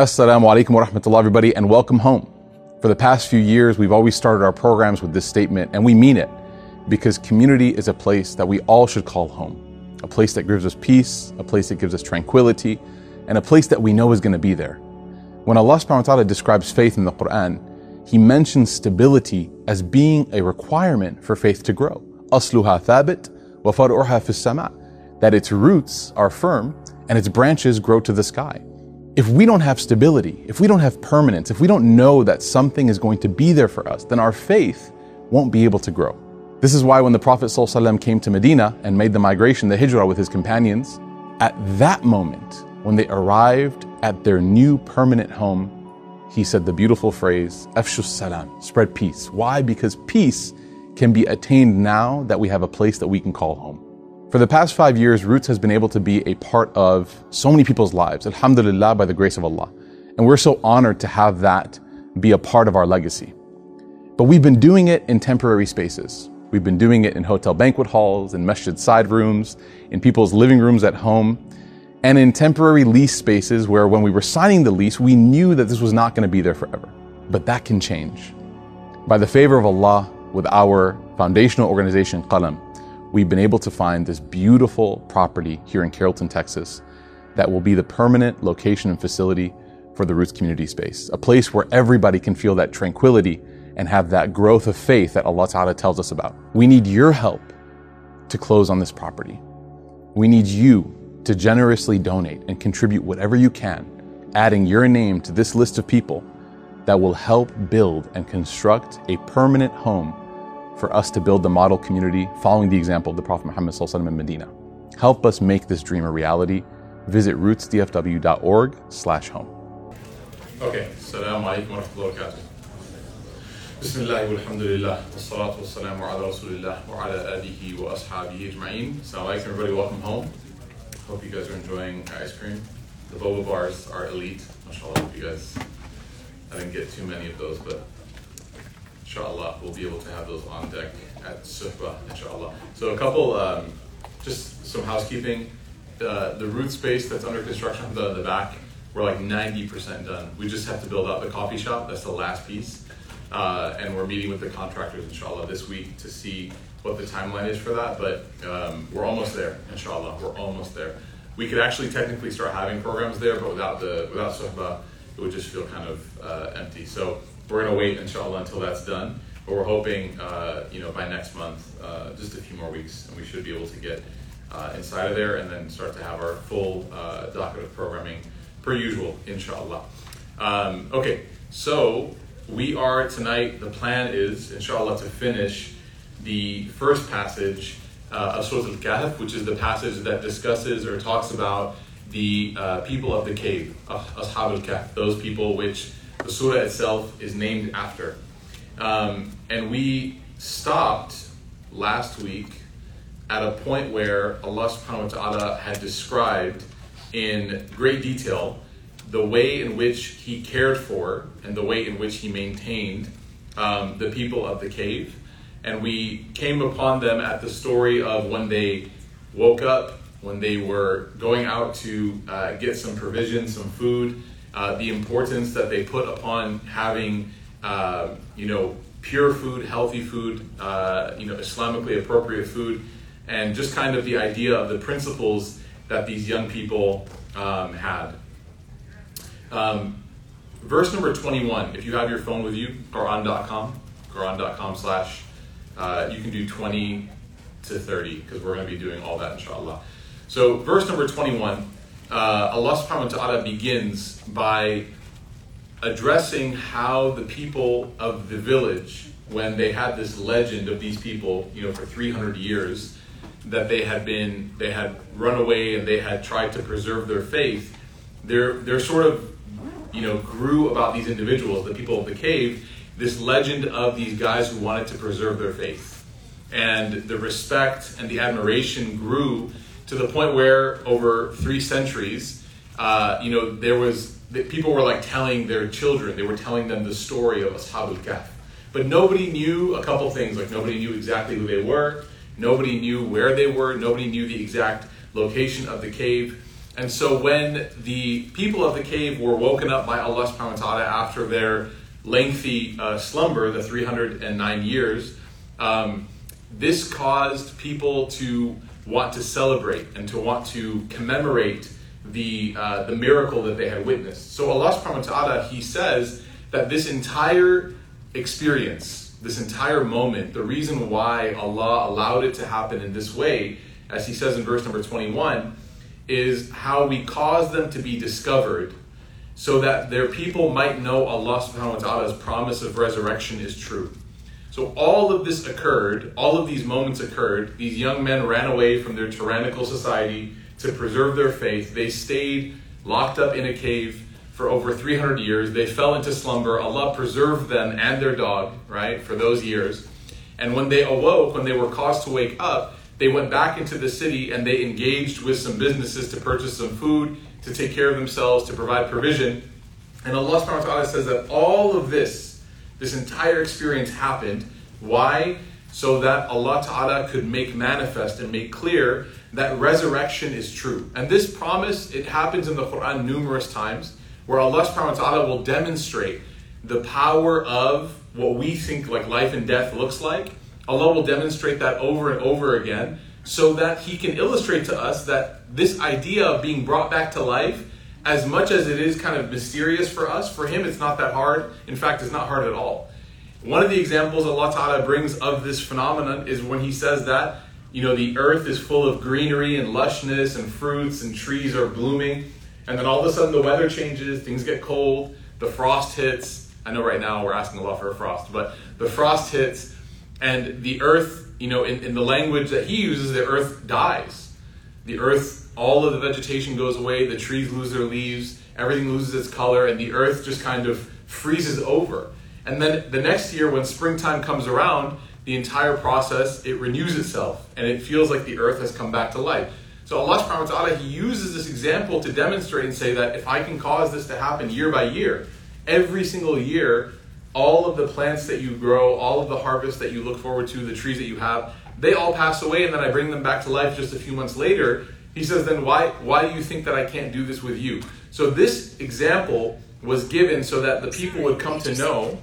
Assalamu alaikum wa rahmatullah, everybody, and welcome home. For the past few years, we've always started our programs with this statement, and we mean it, because community is a place that we all should call home. A place that gives us peace, a place that gives us tranquility, and a place that we know is going to be there. When Allah subhanahu wa ta'ala describes faith in the Quran, He mentions stability as being a requirement for faith to grow. Asluha thabit wa far'uha fis sama. That its roots are firm and its branches grow to the sky. If we don't have stability, if we don't have permanence, if we don't know that something is going to be there for us, then our faith won't be able to grow. This is why when the Prophet ﷺ came to Medina and made the migration, the hijrah with his companions, at that moment, when they arrived at their new permanent home, he said the beautiful phrase, Afshu salam, spread peace. Why? Because peace can be attained now that we have a place that we can call home. For the past five years, Roots has been able to be a part of so many people's lives, alhamdulillah, by the grace of Allah. And we're so honored to have that be a part of our legacy. But we've been doing it in temporary spaces. We've been doing it in hotel banquet halls, in masjid side rooms, in people's living rooms at home, and in temporary lease spaces where when we were signing the lease, we knew that this was not going to be there forever. But that can change. By the favor of Allah, with our foundational organization, Qalam, we've been able to find this beautiful property here in Carrollton, Texas, that will be the permanent location and facility for the Roots Community Space, a place where everybody can feel that tranquility and have that growth of faith that Allah Ta'ala tells us about. We need your help to close on this property. We need you to generously donate and contribute whatever you can, adding your name to this list of people that will help build and construct a permanent home for us to build the model community following the example of the Prophet Muhammad in Medina. Help us make this dream a reality. Visit rootsdfw.org slash home. Okay, salam alaikum wa rahmatullahi wa barakatuh. Bismillah walhamdulillah. Wassalatu wassalamu ala rasulillah wa ala alihi wa ashabihi ajma'in. Salam alaikum everybody, welcome home. Hope you guys are enjoying ice cream. The boba bars are elite. Mashallah, you guys. I didn't get too many of those, but inshallah, we'll be able to have those on deck at Suhba, inshallah. So a couple, um, just some housekeeping. Uh, the root space that's under construction, the, the back, we're like 90% done. We just have to build out the coffee shop. That's the last piece. Uh, and we're meeting with the contractors, inshallah, this week to see what the timeline is for that. But um, we're almost there, inshallah. We're almost there. We could actually technically start having programs there, but without the without Suhba, it would just feel kind of uh, empty. So we're going to wait, inshallah, until that's done. But we're hoping, uh, you know, by next month, uh, just a few more weeks, and we should be able to get uh, inside of there and then start to have our full uh, docket of programming per usual, inshallah. Um, okay, so we are tonight, the plan is, inshallah, to finish the first passage uh, of Surah Al-Kahf, which is the passage that discusses or talks about the uh, people of the cave, Ashab al-Kahf, those people which the surah itself is named after. Um, and we stopped last week at a point where Allah subhanahu wa ta'ala had described in great detail the way in which He cared for and the way in which He maintained um, the people of the cave. And we came upon them at the story of when they woke up, when they were going out to uh, get some provisions, some food, uh, the importance that they put upon having, uh, you know, pure food, healthy food, uh, you know, Islamically appropriate food, and just kind of the idea of the principles that these young people um, had. Um, verse number 21, if you have your phone with you, Quran.com, Quran.com slash, uh, you can do 20 to 30, because we're going to be doing all that, inshallah. So, verse number 21 uh, Allah subhanahu wa ta'ala begins by addressing how the people of the village, when they had this legend of these people, you know, for 300 years, that they had been, they had run away and they had tried to preserve their faith, they're, they're sort of, you know, grew about these individuals, the people of the cave, this legend of these guys who wanted to preserve their faith. And the respect and the admiration grew to the point where over three centuries, uh, you know, there was people were like telling their children, they were telling them the story of Ashab al-Kahf. But nobody knew a couple things, like nobody knew exactly who they were, nobody knew where they were, nobody knew the exact location of the cave. And so when the people of the cave were woken up by Allah subhanahu wa ta'ala after their lengthy uh, slumber, the 309 years, um, this caused people to want to celebrate and to want to commemorate the, uh, the miracle that they had witnessed. So Allah subhanahu wa ta'ala, He says that this entire experience, this entire moment, the reason why Allah allowed it to happen in this way, as He says in verse number 21, is how we cause them to be discovered so that their people might know Allah subhanahu wa ta'ala's promise of resurrection is true. So all of this occurred, all of these moments occurred. These young men ran away from their tyrannical society to preserve their faith. They stayed locked up in a cave for over 300 years. They fell into slumber. Allah preserved them and their dog, right, for those years. And when they awoke, when they were caused to wake up, they went back into the city and they engaged with some businesses to purchase some food, to take care of themselves, to provide provision. And Allah subhanahu wa ta'ala says that all of this, this entire experience happened. Why? So that Allah Ta'ala could make manifest and make clear that resurrection is true. And this promise, it happens in the Quran numerous times, where Allah subhanahu wa ta'ala will demonstrate the power of what we think like life and death looks like Allah will demonstrate that over and over again so that He can illustrate to us that this idea of being brought back to life, as much as it is kind of mysterious for us, for Him it's not that hard. In fact, it's not hard at all. One of the examples Allah Ta'ala brings of this phenomenon is when He says that, you know, the earth is full of greenery and lushness and fruits and trees are blooming. And then all of a sudden the weather changes, things get cold, the frost hits. I know right now we're asking a lot for a frost, but the frost hits and the earth, you know, in, in the language that he uses, the earth dies. The earth, all of the vegetation goes away, the trees lose their leaves, everything loses its color, and the earth just kind of freezes over. And then the next year, when springtime comes around, the entire process it renews itself, and it feels like the earth has come back to life. So Allah subhanahu wa ta'ala, He uses this example to demonstrate and say that if I can cause this to happen year by year, every single year, all of the plants that you grow, all of the harvest that you look forward to, the trees that you have, they all pass away and then I bring them back to life just a few months later. He says, then why, why do you think that I can't do this with you? So this example was given so that the people would come to know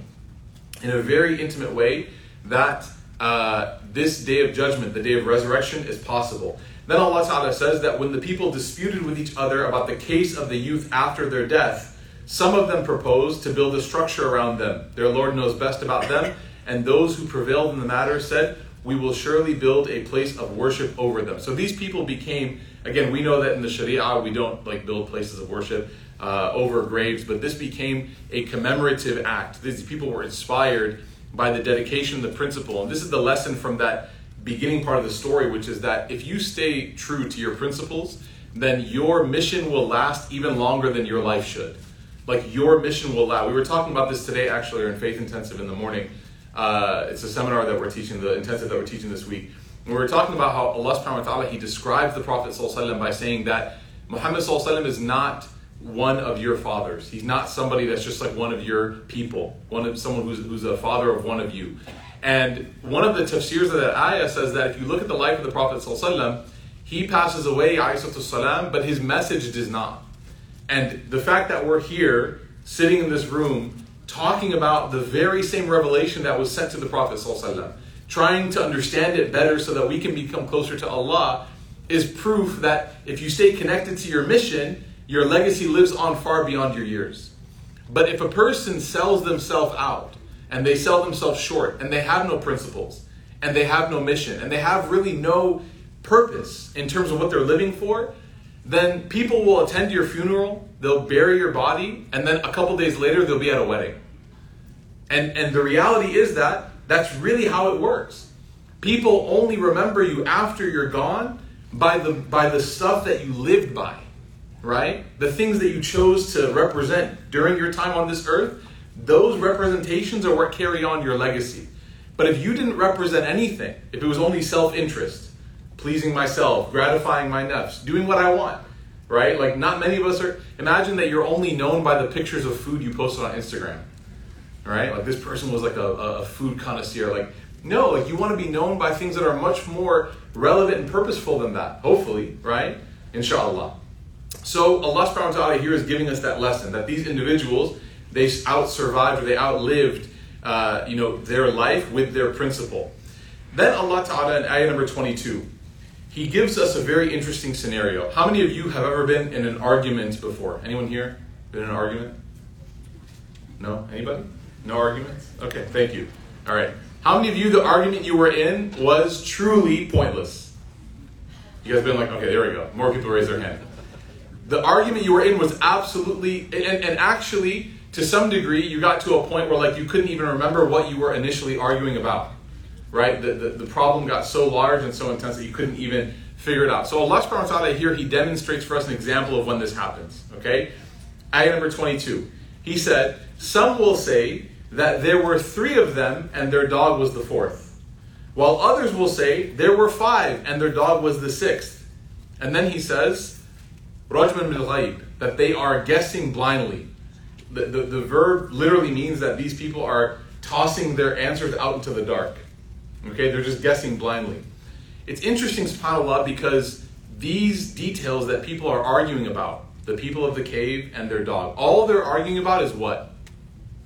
in a very intimate way that uh, this day of judgment, the day of resurrection, is possible. Then Allah Ta'ala says that when the people disputed with each other about the case of the youth after their death, some of them proposed to build a structure around them. Their Lord knows best about them, and those who prevailed in the matter said, We will surely build a place of worship over them. So these people became, again, we know that in the Sharia we don't like build places of worship uh, over graves, but this became a commemorative act. These people were inspired by the dedication, the principle, and this is the lesson from that beginning part of the story, which is that if you stay true to your principles, then your mission will last even longer than your life should like your mission will last. We were talking about this today actually in Faith Intensive in the morning. Uh, it's a seminar that we're teaching, the intensive that we're teaching this week. We were talking about how Allah subhanahu wa ta'ala, He describes the Prophet by saying that Muhammad is not one of your fathers. He's not somebody that's just like one of your people, one of someone who's, who's a father of one of you. And one of the tafsirs of that ayah says that if you look at the life of the Prophet he passes away, salam, but his message does not. And the fact that we're here, sitting in this room, talking about the very same revelation that was sent to the Prophet, trying to understand it better so that we can become closer to Allah, is proof that if you stay connected to your mission, your legacy lives on far beyond your years. But if a person sells themselves out and they sell themselves short and they have no principles and they have no mission and they have really no purpose in terms of what they're living for, then people will attend your funeral, they'll bury your body, and then a couple days later they'll be at a wedding. And and the reality is that that's really how it works. People only remember you after you're gone by the by the stuff that you lived by. Right? The things that you chose to represent during your time on this earth, those representations are what carry on your legacy. But if you didn't represent anything, if it was only self-interest, pleasing myself, gratifying my nafs, doing what I want, right? Like, not many of us are. Imagine that you're only known by the pictures of food you posted on Instagram, right? Like, this person was like a, a food connoisseur. Like, no, like, you want to be known by things that are much more relevant and purposeful than that, hopefully, right? Inshallah. So Allah subhanahu wa ta'ala here is giving us that lesson that these individuals, they out survived or they outlived uh, you know, their life with their principle. Then Allah Ta'ala in ayah number 22, He gives us a very interesting scenario. How many of you have ever been in an argument before? Anyone here been in an argument? No? Anybody? No arguments? Okay, thank you. All right. How many of you, the argument you were in was truly pointless? You guys been like, okay, there we go. More people raise their hand. The argument you were in was absolutely, and, and actually, to some degree, you got to a point where like you couldn't even remember what you were initially arguing about. Right? The, the, the problem got so large and so intense that you couldn't even figure it out. So Allah subhanahu wa ta'ala here, He demonstrates for us an example of when this happens. Okay? Ayah number 22. He said, Some will say that there were three of them and their dog was the fourth. While others will say there were five and their dog was the sixth. And then he says, Rajman bil that they are guessing blindly the, the, the verb literally means that these people are tossing their answers out into the dark. Okay, they're just guessing blindly. It's interesting, subhanAllah, because these details that people are arguing about, the people of the cave and their dog, all they're arguing about is what?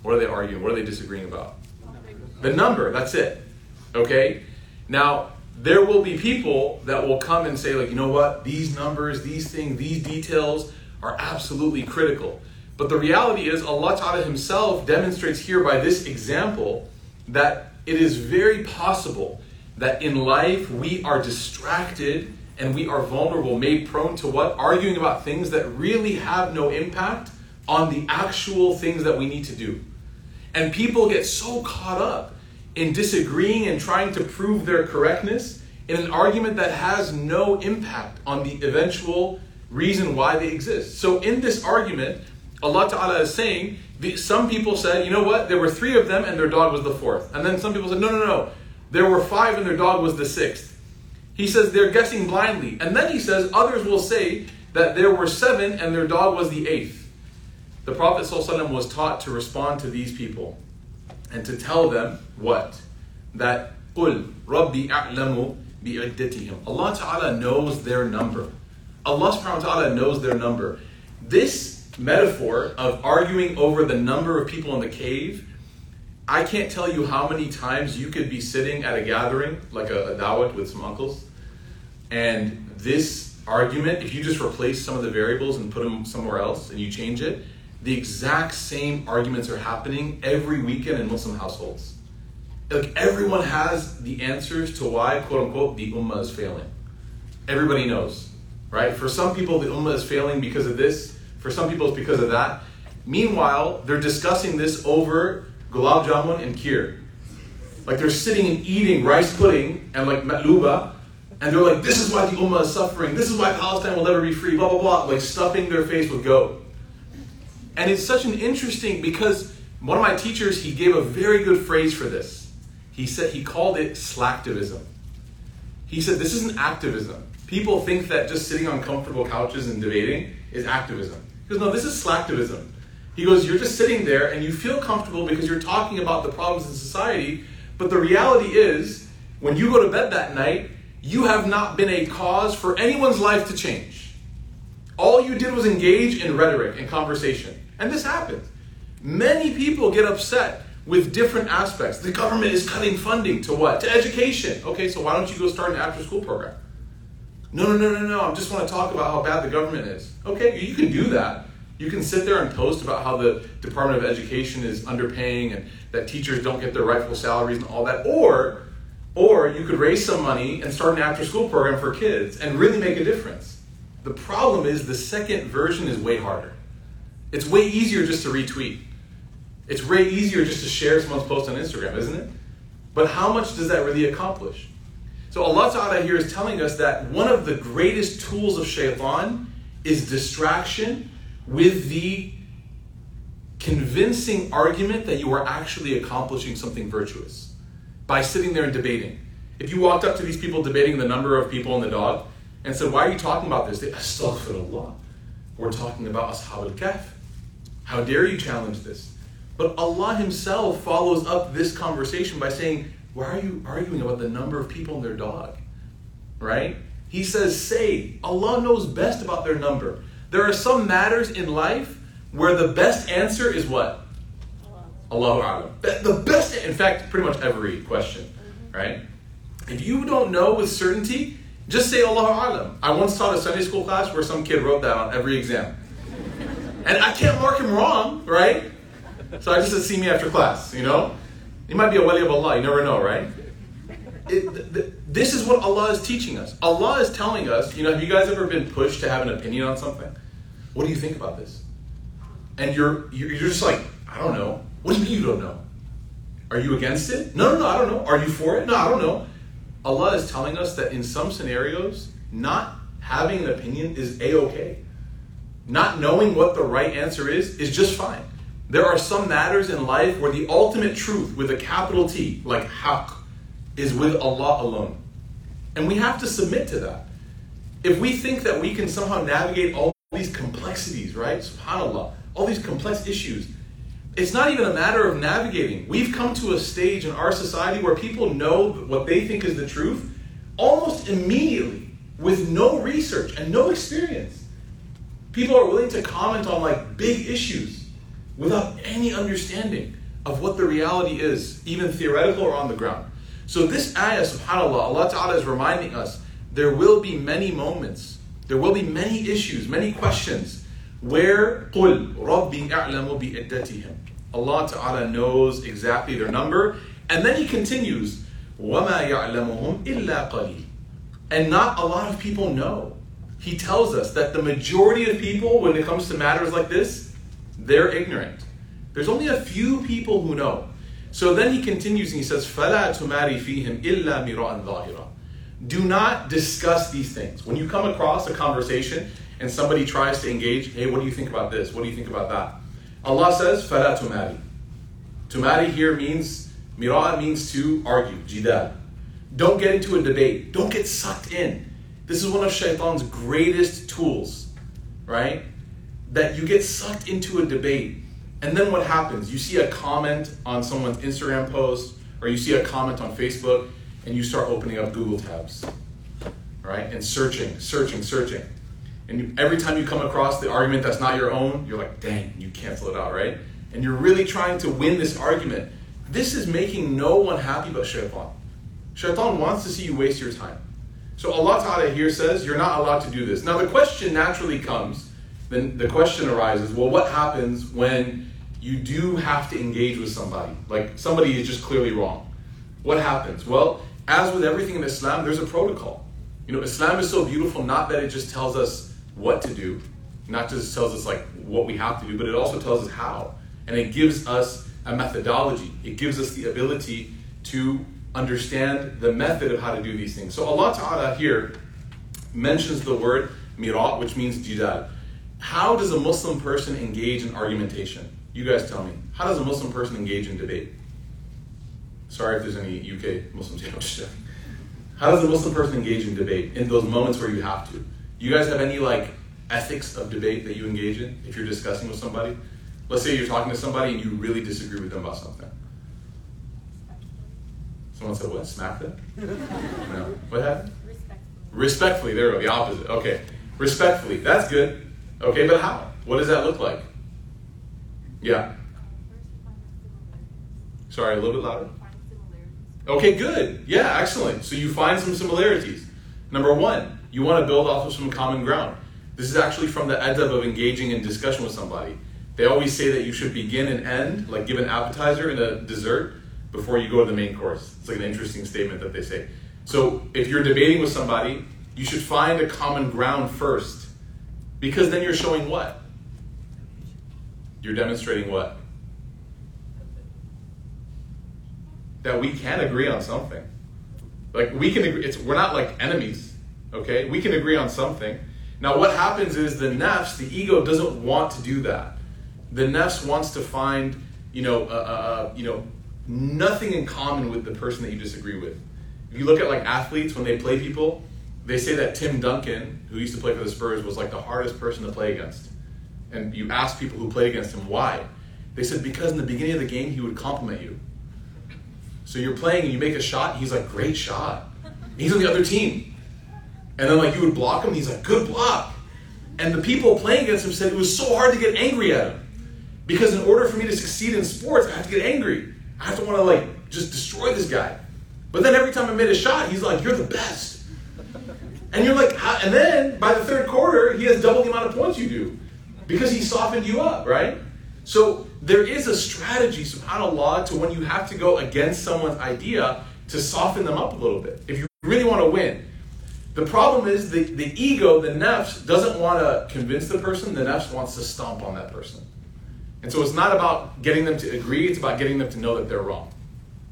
What are they arguing? What are they disagreeing about? The number, that's it. Okay? Now, there will be people that will come and say, like, you know what? These numbers, these things, these details are absolutely critical. But the reality is, Allah Ta'ala Himself demonstrates here by this example that it is very possible that in life we are distracted and we are vulnerable, made prone to what? Arguing about things that really have no impact on the actual things that we need to do. And people get so caught up in disagreeing and trying to prove their correctness in an argument that has no impact on the eventual reason why they exist. So, in this argument, Allah Ta'ala is saying, some people said, you know what, there were three of them and their dog was the fourth. And then some people said, no, no, no, there were five and their dog was the sixth. He says they're guessing blindly. And then he says, others will say that there were seven and their dog was the eighth. The Prophet ﷺ was taught to respond to these people and to tell them what? That قُلْ رَبِّي أَعْلَمُ بِعِدَّتِهِمْ Allah Ta'ala knows their number. Allah subhanahu wa ta'ala knows their number. This metaphor of arguing over the number of people in the cave, I can't tell you how many times you could be sitting at a gathering, like a, a dawat with some uncles, and this argument, if you just replace some of the variables and put them somewhere else and you change it, the exact same arguments are happening every weekend in Muslim households. Like everyone has the answers to why, quote unquote, the ummah is failing. Everybody knows, right? For some people, the ummah is failing because of this. For some people, it's because of that. Meanwhile, they're discussing this over gulab jamun and kheer. Like they're sitting and eating rice pudding and like matluba, and they're like, this is why the ummah is suffering. This is why Palestine will never be free. Blah blah blah. Like stuffing their face with goat. And it's such an interesting because one of my teachers he gave a very good phrase for this. He said he called it slacktivism. He said this isn't activism. People think that just sitting on comfortable couches and debating is activism. He goes, no, this is slacktivism. He goes, you're just sitting there and you feel comfortable because you're talking about the problems in society, but the reality is, when you go to bed that night, you have not been a cause for anyone's life to change. All you did was engage in rhetoric and conversation. And this happens. Many people get upset with different aspects. The government is cutting funding to what? To education. Okay, so why don't you go start an after school program? No, no, no, no, no. I just want to talk about how bad the government is. Okay, you can do that. You can sit there and post about how the Department of Education is underpaying and that teachers don't get their rightful salaries and all that. Or, or you could raise some money and start an after school program for kids and really make a difference. The problem is the second version is way harder. It's way easier just to retweet. It's way easier just to share someone's post on Instagram, isn't it? But how much does that really accomplish? So Allah Ta'ala here is telling us that one of the greatest tools of shaitan is distraction with the convincing argument that you are actually accomplishing something virtuous by sitting there and debating. If you walked up to these people debating the number of people in the dog and said, Why are you talking about this? They, Astaghfirullah. We're talking about Ashab al Kahf. How dare you challenge this? But Allah Himself follows up this conversation by saying, why are you arguing about the number of people and their dog? Right? He says, say, Allah knows best about their number. There are some matters in life where the best answer is what? Allahu Alam. The best, in fact, pretty much every question, right? If you don't know with certainty, just say Allahu Alam. I once taught a Sunday school class where some kid wrote that on every exam. And I can't mark him wrong, right? So I just said, see me after class, you know? He might be a wali of Allah, you never know, right? It, th- this is what Allah is teaching us. Allah is telling us, you know, have you guys ever been pushed to have an opinion on something? What do you think about this? And you're, you're just like, I don't know. What do you mean you don't know? Are you against it? No, no, no, I don't know. Are you for it? No, I don't know. Allah is telling us that in some scenarios, not having an opinion is a okay. Not knowing what the right answer is is just fine. There are some matters in life where the ultimate truth with a capital T, like haqq, is with Allah alone. And we have to submit to that. If we think that we can somehow navigate all these complexities, right? SubhanAllah, all these complex issues, it's not even a matter of navigating. We've come to a stage in our society where people know what they think is the truth almost immediately with no research and no experience. People are willing to comment on like big issues without any understanding of what the reality is, even theoretical or on the ground. So this ayah, subhanAllah, Allah Ta'ala is reminding us there will be many moments, there will be many issues, many questions where قُلْ رَبِّي أَعْلَمُ بِإِدَّتِهِمْ Allah Ta'ala knows exactly their number. And then he continues, وَمَا يَعْلَمُهُمْ إِلَّا قَلِيلٌ And not a lot of people know. He tells us that the majority of people, when it comes to matters like this, they're ignorant. There's only a few people who know. So then he continues and he says, فَلَا تُمَارِ فِيهِمْ إِلَّا مِرَاءً ظَاهِرًا Do not discuss these things. When you come across a conversation and somebody tries to engage, hey, what do you think about this? What do you think about that? Allah says, فَلَا تُمَارِ Tumari here means, mira means to argue, jidal. Don't get into a debate. Don't get sucked in. This is one of shaitan's greatest tools, right? That you get sucked into a debate. And then what happens? You see a comment on someone's Instagram post, or you see a comment on Facebook, and you start opening up Google tabs, right? And searching, searching, searching. And you, every time you come across the argument that's not your own, you're like, dang, you cancel it out, right? And you're really trying to win this argument. This is making no one happy but shaitan. Shaitan wants to see you waste your time. So Allah Ta'ala here says you're not allowed to do this. Now the question naturally comes, then the question arises, well, what happens when you do have to engage with somebody? Like somebody is just clearly wrong. What happens? Well, as with everything in Islam, there's a protocol. You know, Islam is so beautiful, not that it just tells us what to do, not just tells us like what we have to do, but it also tells us how. And it gives us a methodology. It gives us the ability to understand the method of how to do these things. So Allah Ta'ala here mentions the word mirat, which means jidal. How does a Muslim person engage in argumentation? You guys tell me. How does a Muslim person engage in debate? Sorry if there's any UK Muslims here. How does a Muslim person engage in debate in those moments where you have to? You guys have any like ethics of debate that you engage in if you're discussing with somebody? Let's say you're talking to somebody and you really disagree with them about something. Someone said what? Smack them? No. What happened? Respectfully. Respectfully. There we go. The opposite. Okay. Respectfully. That's good. Okay, but how? What does that look like? Yeah. Sorry, a little bit louder. Okay, good. Yeah, excellent. So you find some similarities. Number one, you want to build off of some common ground. This is actually from the adab of engaging in discussion with somebody. They always say that you should begin and end, like give an appetizer and a dessert before you go to the main course. It's like an interesting statement that they say. So if you're debating with somebody, you should find a common ground first. Because then you're showing what? You're demonstrating what? That we can agree on something. Like we can agree, it's, we're not like enemies, okay? We can agree on something. Now what happens is the nafs, the ego doesn't want to do that the nefs wants to find, you know, uh, uh, you know, nothing in common with the person that you disagree with. If you look at like athletes when they play people, they say that Tim Duncan, who used to play for the Spurs, was like the hardest person to play against. And you ask people who played against him why. They said because in the beginning of the game he would compliment you. So you're playing and you make a shot, he's like, great shot. He's on the other team. And then like you would block him, he's like, good block. And the people playing against him said it was so hard to get angry at him. Because in order for me to succeed in sports, I have to get angry. I have to want to like just destroy this guy. But then every time I made a shot, he's like, "You're the best." And you're like, How? and then by the third quarter, he has double the amount of points you do because he softened you up, right? So there is a strategy, subhanAllah, to when you have to go against someone's idea to soften them up a little bit. If you really want to win. The problem is the, the ego, the nafs, doesn't want to convince the person, the nafs wants to stomp on that person. And so it's not about getting them to agree, it's about getting them to know that they're wrong.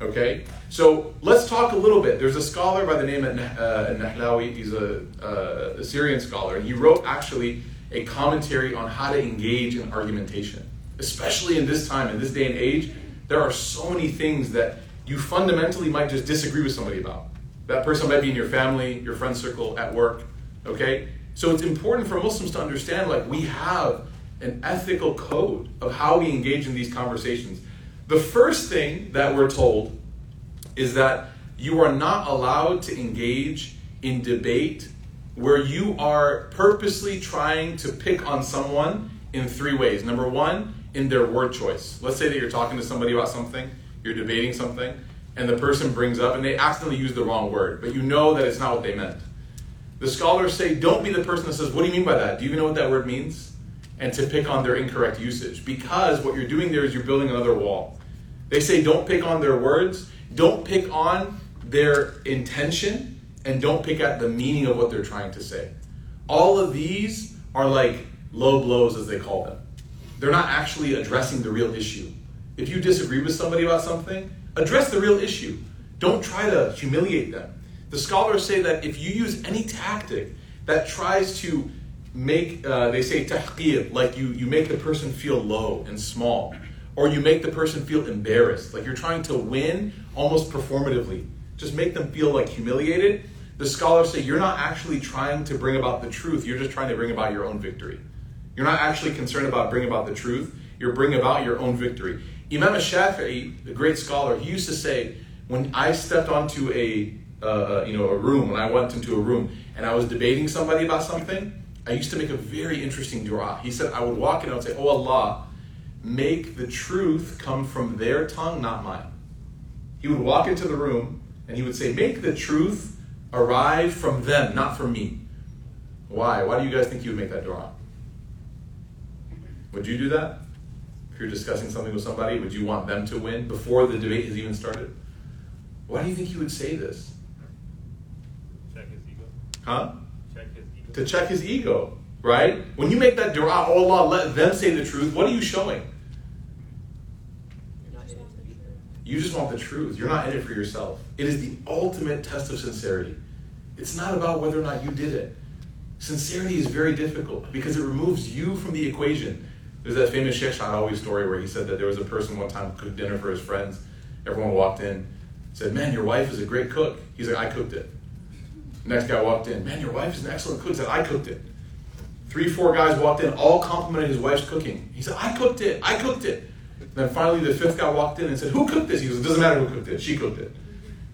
Okay? So let's talk a little bit. There's a scholar by the name of uh, Nahlawi, he's a, uh, a Syrian scholar, and he wrote actually a commentary on how to engage in argumentation. Especially in this time, in this day and age, there are so many things that you fundamentally might just disagree with somebody about. That person might be in your family, your friend circle, at work. Okay? So it's important for Muslims to understand like we have an ethical code of how we engage in these conversations. The first thing that we're told is that you are not allowed to engage in debate where you are purposely trying to pick on someone in three ways. Number one, in their word choice. Let's say that you're talking to somebody about something, you're debating something, and the person brings up and they accidentally use the wrong word, but you know that it's not what they meant. The scholars say, don't be the person that says, What do you mean by that? Do you even know what that word means? And to pick on their incorrect usage. Because what you're doing there is you're building another wall. They say, Don't pick on their words, don't pick on their intention, and don't pick at the meaning of what they're trying to say. All of these are like low blows, as they call them. They're not actually addressing the real issue. If you disagree with somebody about something, Address the real issue. Don't try to humiliate them. The scholars say that if you use any tactic that tries to make, uh, they say tahqir, like you, you make the person feel low and small, or you make the person feel embarrassed, like you're trying to win almost performatively, just make them feel like humiliated. The scholars say you're not actually trying to bring about the truth, you're just trying to bring about your own victory. You're not actually concerned about bringing about the truth, you're bringing about your own victory. Imam Shafi'i, the great scholar, he used to say, when I stepped onto a uh, you know a room, when I went into a room and I was debating somebody about something, I used to make a very interesting dua. He said I would walk in and I would say, "Oh Allah, make the truth come from their tongue, not mine." He would walk into the room and he would say, "Make the truth arrive from them, not from me." Why? Why do you guys think you would make that dua? Would you do that? You're discussing something with somebody, would you want them to win before the debate has even started? Why do you think he would say this? Check his ego. Huh? Check his ego. To check his ego, right? When you make that dua, oh Allah, let them say the truth, what are you showing? You just want the truth. You're not in it for yourself. It is the ultimate test of sincerity. It's not about whether or not you did it. Sincerity is very difficult because it removes you from the equation. There's that famous Sheikh Sha'rawi story where he said that there was a person one time cooked dinner for his friends. Everyone walked in, said, Man, your wife is a great cook. He's like, I cooked it. Next guy walked in, Man, your wife is an excellent cook. He said, I cooked it. Three, four guys walked in, all complimented his wife's cooking. He said, I cooked it. I cooked it. And then finally, the fifth guy walked in and said, Who cooked this? He goes, It doesn't matter who cooked it. She cooked it.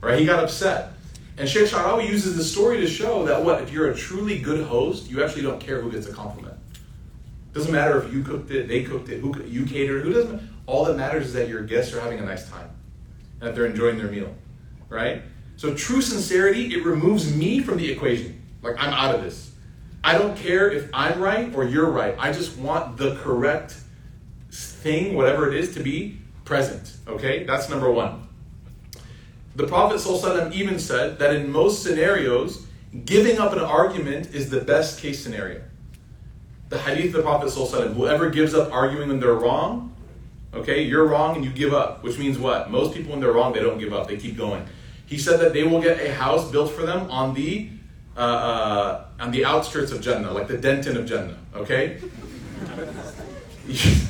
Right? He got upset. And Sheikh Sha'rawi uses the story to show that what? If you're a truly good host, you actually don't care who gets a compliment. Doesn't matter if you cooked it, they cooked it, who you catered, who doesn't. All that matters is that your guests are having a nice time, and that they're enjoying their meal, right? So true sincerity it removes me from the equation. Like I'm out of this. I don't care if I'm right or you're right. I just want the correct thing, whatever it is, to be present. Okay, that's number one. The Prophet ﷺ even said that in most scenarios, giving up an argument is the best case scenario the hadith of the Prophet whoever gives up arguing when they're wrong, okay, you're wrong and you give up, which means what? Most people when they're wrong, they don't give up, they keep going. He said that they will get a house built for them on the uh, uh, on the outskirts of Jannah, like the Denton of Jannah, okay?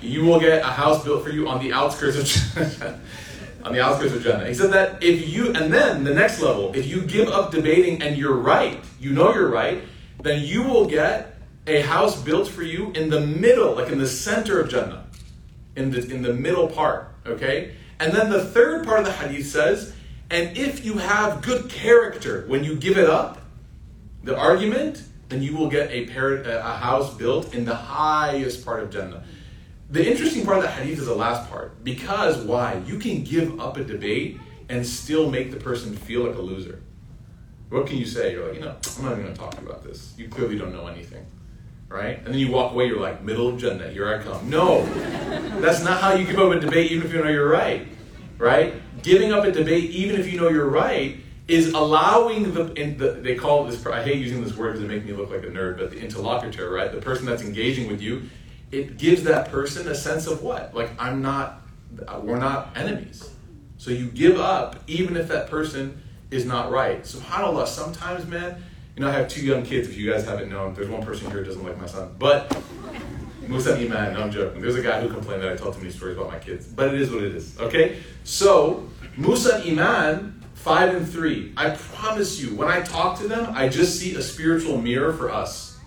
you will get a house built for you on the outskirts of Jannah. on the outskirts of Jannah. He said that if you, and then the next level, if you give up debating and you're right, you know you're right, then you will get a house built for you in the middle, like in the center of Jannah, in the, in the middle part, okay? And then the third part of the hadith says, and if you have good character when you give it up, the argument, then you will get a, par- a house built in the highest part of Jannah. The interesting part of the hadith is the last part. Because why? You can give up a debate and still make the person feel like a loser. What can you say? You're like, you know, I'm not even going to talk about this. You clearly don't know anything. Right? And then you walk away, you're like, middle of Jannah, here I come. No, that's not how you give up a debate, even if you know you're right. Right? Giving up a debate, even if you know you're right, is allowing the, the they call this, I hate using this word because it makes me look like a nerd, but the interlocutor, right? The person that's engaging with you, it gives that person a sense of what? Like, I'm not, we're not enemies. So you give up, even if that person is not right. SubhanAllah, sometimes, man, you know, I have two young kids, if you guys haven't known. There's one person here who doesn't like my son. But, Musa Iman, I'm joking. There's a guy who complained that I tell too many stories about my kids. But it is what it is, okay? So, Musa Iman, five and three. I promise you, when I talk to them, I just see a spiritual mirror for us.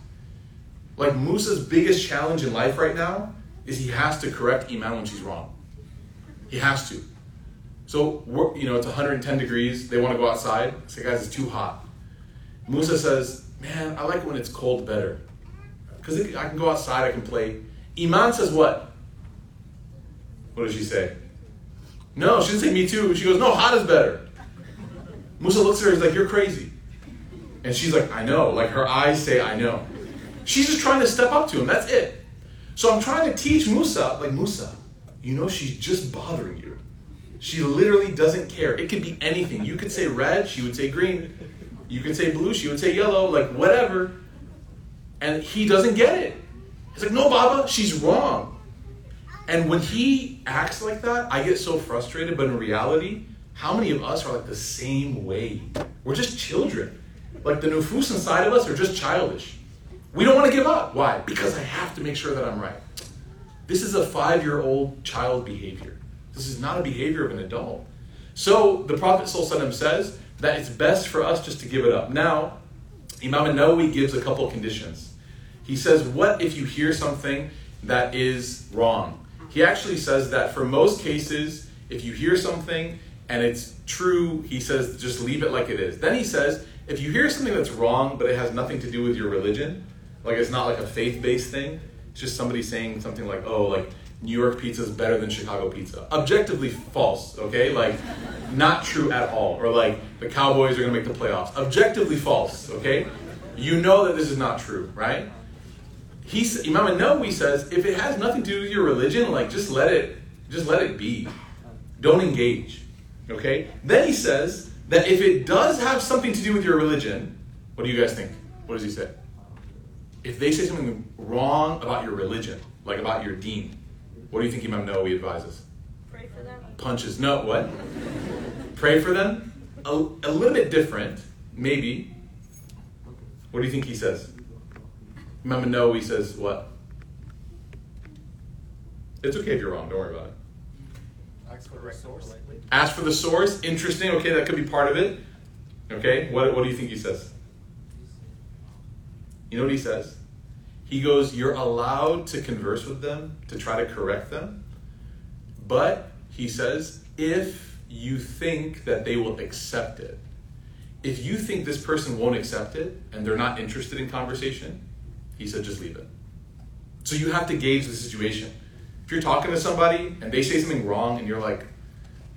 Like Musa's biggest challenge in life right now is he has to correct Iman when she's wrong. He has to. So, you know, it's 110 degrees. They want to go outside. I say, guys, it's too hot. Musa says, man, I like it when it's cold better. Because I can go outside, I can play. Iman says what? What does she say? No, she didn't say me too. She goes, no, hot is better. Musa looks at her, he's like, you're crazy. And she's like, I know. Like her eyes say, I know. She's just trying to step up to him. That's it. So I'm trying to teach Musa, like, Musa, you know, she's just bothering you. She literally doesn't care. It could be anything. You could say red, she would say green. You could say blue, she would say yellow, like whatever. And he doesn't get it. He's like, no, Baba, she's wrong. And when he acts like that, I get so frustrated. But in reality, how many of us are like the same way? We're just children. Like the nufus inside of us are just childish. We don't want to give up. Why? Because I have to make sure that I'm right. This is a five year old child behavior. This is not a behavior of an adult. So the Prophet ﷺ says that it's best for us just to give it up. Now, Imam Nawawi gives a couple conditions. He says, What if you hear something that is wrong? He actually says that for most cases, if you hear something and it's true, he says, just leave it like it is. Then he says, if you hear something that's wrong, but it has nothing to do with your religion, like it's not like a faith based thing, it's just somebody saying something like, oh, like New York pizza is better than Chicago pizza. Objectively false, okay? Like, not true at all. Or like, the Cowboys are gonna make the playoffs. Objectively false, okay? You know that this is not true, right? He, Imam Nawawi says, if it has nothing to do with your religion, like, just let it, just let it be. Don't engage, okay? Then he says that if it does have something to do with your religion, what do you guys think? What does he say? If they say something wrong about your religion, like about your deen, what do you think Imam Nawawi advises? Pray for them. Punches. No, what? Pray for them? A, a little bit different, maybe. What do you think he says? Imam Nawawi says what? It's okay if you're wrong, don't worry about it. Ask for the source. Ask for the source. Interesting. Okay, that could be part of it. Okay, what, what do you think he says? You know what he says? He goes, You're allowed to converse with them, to try to correct them. But, he says, if you think that they will accept it, if you think this person won't accept it and they're not interested in conversation, he said, just leave it. So you have to gauge the situation. If you're talking to somebody and they say something wrong and you're like,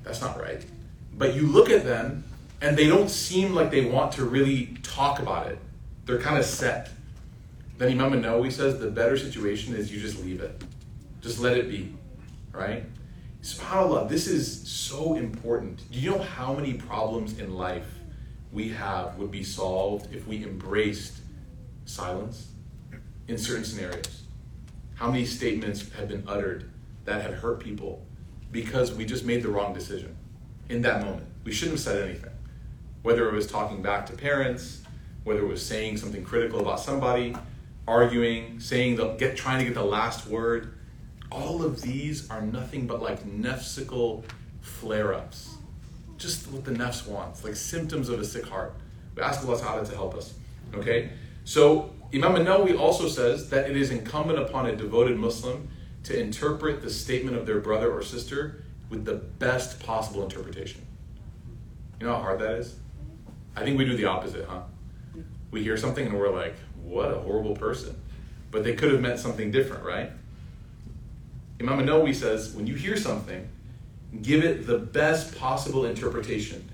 that's not right, but you look at them and they don't seem like they want to really talk about it, they're kind of set. Then Imam Nawawi says the better situation is you just leave it. Just let it be, right? SubhanAllah, this is so important. Do you know how many problems in life we have would be solved if we embraced silence in certain scenarios? How many statements have been uttered that have hurt people because we just made the wrong decision in that moment? We shouldn't have said anything. Whether it was talking back to parents, whether it was saying something critical about somebody, arguing, saying the get trying to get the last word. All of these are nothing but like nefsical flare-ups. Just what the nefs wants, like symptoms of a sick heart. We ask Allah Ta'ala to help us. Okay? So Imam Nawawi also says that it is incumbent upon a devoted Muslim to interpret the statement of their brother or sister with the best possible interpretation. You know how hard that is? I think we do the opposite, huh? We hear something and we're like, what a horrible person. But they could have meant something different, right? Imam Nawawi says, when you hear something, give it the best possible interpretation.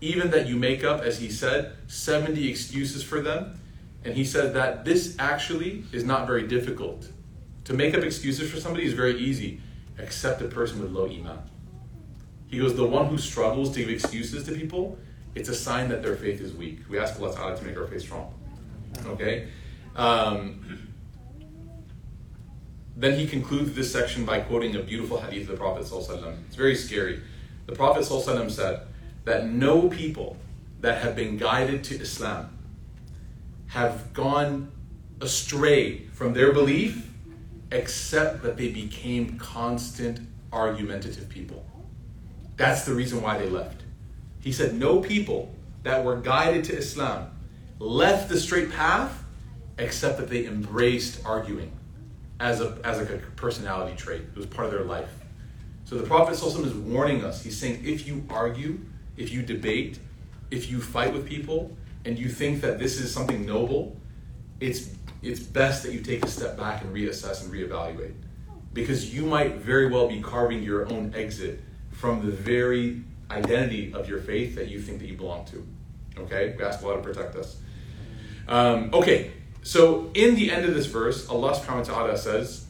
Even that you make up, as he said, 70 excuses for them. And he said that this actually is not very difficult. To make up excuses for somebody is very easy, except a person with low iman. He goes, the one who struggles to give excuses to people, it's a sign that their faith is weak. We ask Allah to make our faith strong. Okay? Um, then he concludes this section by quoting a beautiful hadith of the Prophet. It's very scary. The Prophet said that no people that have been guided to Islam have gone astray from their belief except that they became constant argumentative people. That's the reason why they left. He said, No people that were guided to Islam left the straight path except that they embraced arguing as a, as a personality trait. It was part of their life. So the Prophet ﷺ is warning us. He's saying, if you argue, if you debate, if you fight with people, and you think that this is something noble, it's, it's best that you take a step back and reassess and reevaluate. Because you might very well be carving your own exit from the very identity of your faith that you think that you belong to. Okay? We ask Allah to protect us. Um, okay, so in the end of this verse, Allah subhanahu wa ta'ala says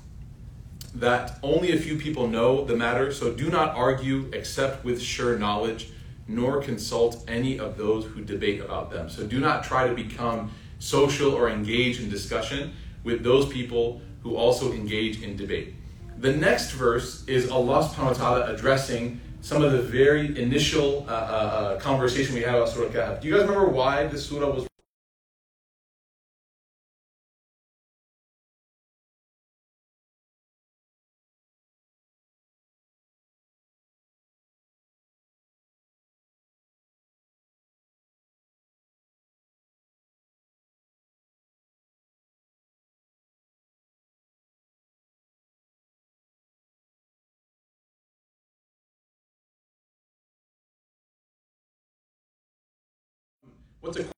that only a few people know the matter, so do not argue except with sure knowledge, nor consult any of those who debate about them. So do not try to become social or engage in discussion with those people who also engage in debate. The next verse is Allah subhanahu wa ta'ala addressing some of the very initial uh, uh, uh, conversation we had about Surah Kahf. Do you guys remember why this surah was What's a question?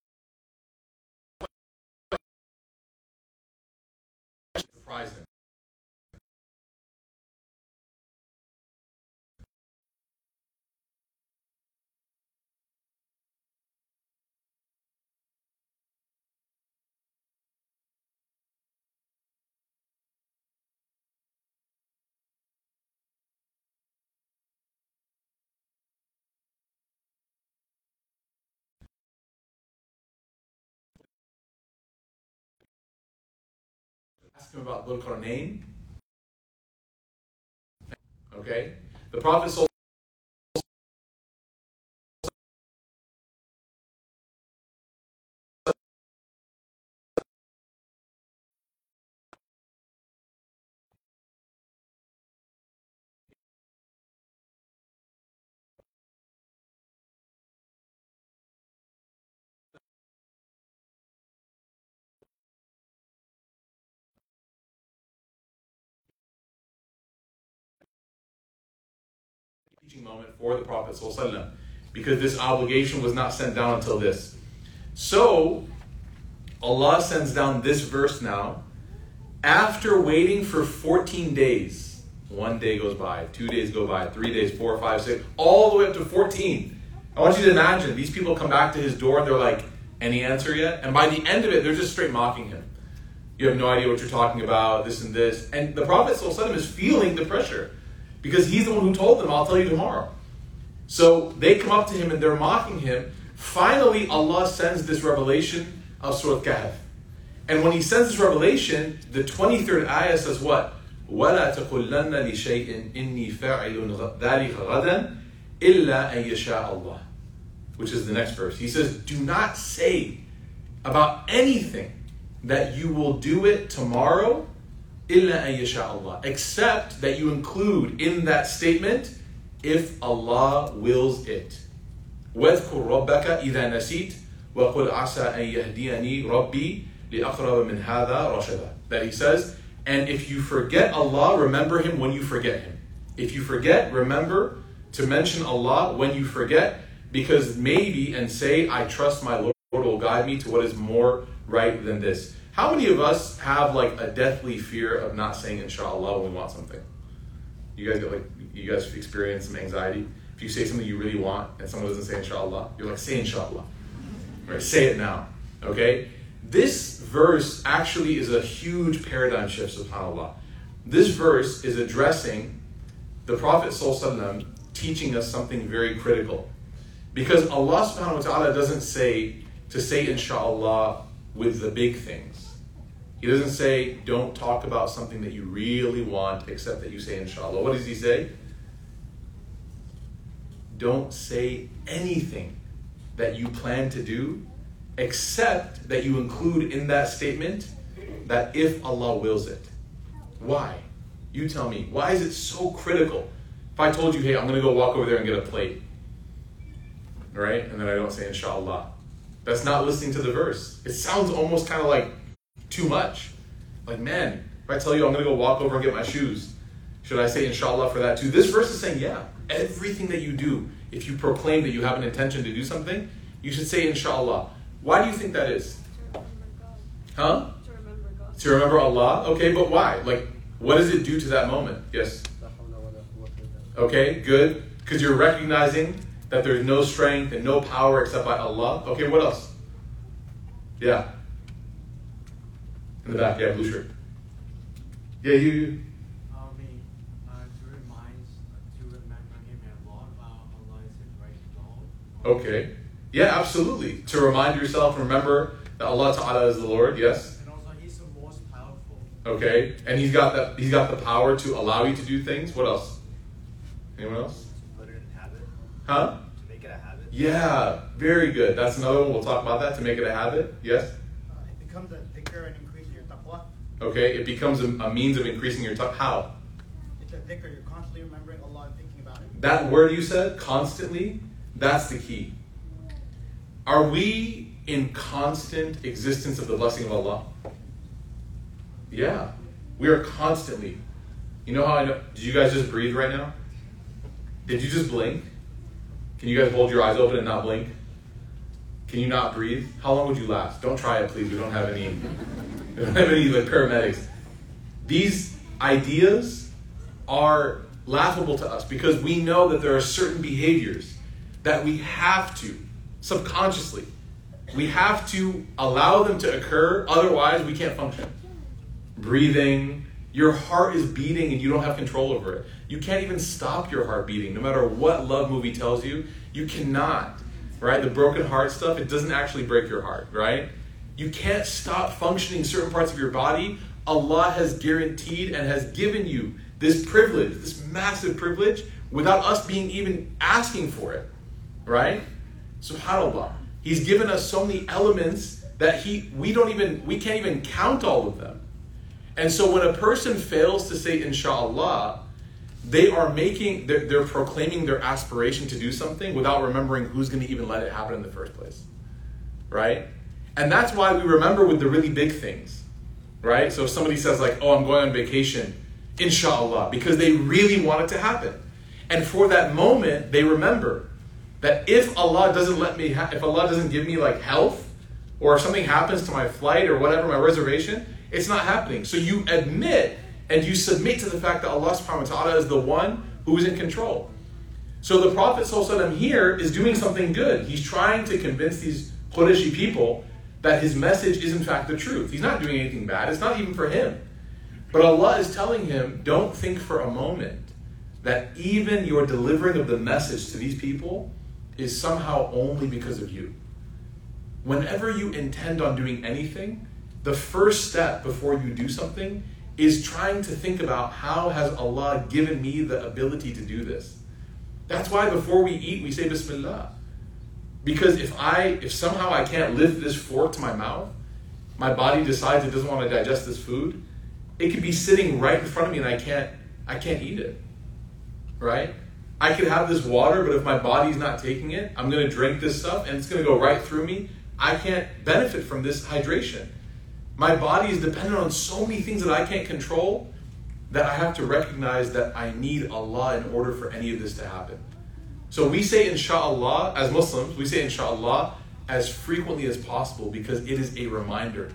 surprising? Ask him about Dhul Qarnayn. Okay? The Prophet moment for the Prophet because this obligation was not sent down until this. So, Allah sends down this verse now after waiting for 14 days. One day goes by, two days go by, three days, four, five, six, all the way up to 14. I want you to imagine these people come back to his door and they're like, any answer yet? And by the end of it, they're just straight mocking him. You have no idea what you're talking about, this and this. And the Prophet is feeling the pressure because he's the one who told them, I'll tell you tomorrow. So they come up to him and they're mocking him. Finally, Allah sends this revelation of Surah Kahf. And when He sends this revelation, the 23rd ayah says what? وَلَا تَقُلَّنَّ لِشَيْءٍ إِنِّي فَاعِلٌ ذَلِكَ غَدًا إِلَّا أَن يَشَاءَ اللَّهِ Which is the next verse. He says, Do not say about anything that you will do it tomorrow إِلَّا أَن يَشَاءَ اللَّهِ Except that you include in that statement if Allah wills it. واذكر ربك إذا نسيت وقل عسى أن يهديني ربي لأقرب من هذا رشدا. That he says, and if you forget Allah, remember Him when you forget Him. If you forget, remember to mention Allah when you forget, because maybe and say, I trust my Lord will guide me to what is more right than this. How many of us have like a deathly fear of not saying inshallah when we want something? You guys get like you guys experience some anxiety? If you say something you really want and someone doesn't say inshallah, you're like, say inshallah. Right? Say it now. Okay? This verse actually is a huge paradigm shift, subhanAllah. This verse is addressing the Prophet ﷺ teaching us something very critical. Because Allah subhanahu wa ta'ala doesn't say to say inshallah with the big things. He doesn't say don't talk about something that you really want except that you say inshallah. What does he say? Don't say anything that you plan to do except that you include in that statement that if Allah wills it. Why? You tell me. Why is it so critical? If I told you, hey, I'm going to go walk over there and get a plate, right? And then I don't say inshallah. That's not listening to the verse. It sounds almost kind of like too much. Like, man, if I tell you I'm going to go walk over and get my shoes, should I say inshallah for that too? This verse is saying, yeah, everything that you do, if you proclaim that you have an intention to do something, you should say inshallah. Why do you think that is? Huh? To remember God. To remember Allah? Okay, but why? Like, what does it do to that moment? Yes? Okay, good. Because you're recognizing that there's no strength and no power except by Allah. Okay, what else? Yeah. In the back, yeah, blue shirt. Yeah, you. you. I mean, to remind, to remember him a lot about Allah is his Lord. Okay. Yeah, absolutely. To remind yourself, remember that Allah Ta'ala is the Lord, yes? And also, he's the most powerful. Okay. And he's got that he's got the power to allow you to do things. What else? Anyone else? Put it in habit. Huh? To make it a habit. Yeah, very good. That's another one. We'll talk about that to make it a habit. Yes? Uh, it becomes a dhikr and increasing your taqwa. Okay, it becomes a, a means of increasing your time. How? It's a dhikr, you're constantly remembering Allah and thinking about it. That word you said, constantly, that's the key. Are we in constant existence of the blessing of Allah? Yeah, we are constantly. You know how I know? Did you guys just breathe right now? Did you just blink? Can you guys hold your eyes open and not blink? Can you not breathe? How long would you last? Don't try it, please. We don't have any. We don't have any like paramedics. These ideas are laughable to us because we know that there are certain behaviors that we have to subconsciously we have to allow them to occur otherwise we can't function breathing your heart is beating and you don't have control over it. You can't even stop your heart beating. No matter what love movie tells you you cannot right? The broken heart stuff it doesn't actually break your heart right? You can't stop functioning certain parts of your body. Allah has guaranteed and has given you this privilege this massive privilege without us being even asking for it right? Subhanallah. He's given us so many elements that he we don't even we can't even count all of them and so when a person fails to say inshallah they are making they're, they're proclaiming their aspiration to do something without remembering who's going to even let it happen in the first place right? And that's why we remember with the really big things right? So if somebody says like oh i'm going on vacation inshallah because they really want it to happen. And for that moment they remember that if allah doesn't let me ha- if allah doesn't give me like health or if something happens to my flight or whatever my reservation it's not happening. So you admit and you submit to the fact that allah subhanahu wa ta'ala is the one who is in control. So the prophet here is doing something good. He's trying to convince these Qurayshi people that his message is in fact the truth. He's not doing anything bad. It's not even for him. But Allah is telling him, don't think for a moment that even your delivering of the message to these people is somehow only because of you. Whenever you intend on doing anything, the first step before you do something is trying to think about how has Allah given me the ability to do this. That's why before we eat we say Bismillah. Because if I if somehow I can't lift this fork to my mouth, my body decides it doesn't want to digest this food, it could be sitting right in front of me and I can't I can't eat it. Right? I could have this water, but if my body's not taking it, I'm gonna drink this stuff and it's gonna go right through me. I can't benefit from this hydration. My body is dependent on so many things that I can't control that I have to recognize that I need Allah in order for any of this to happen. So we say inshallah as Muslims, we say inshallah as frequently as possible because it is a reminder.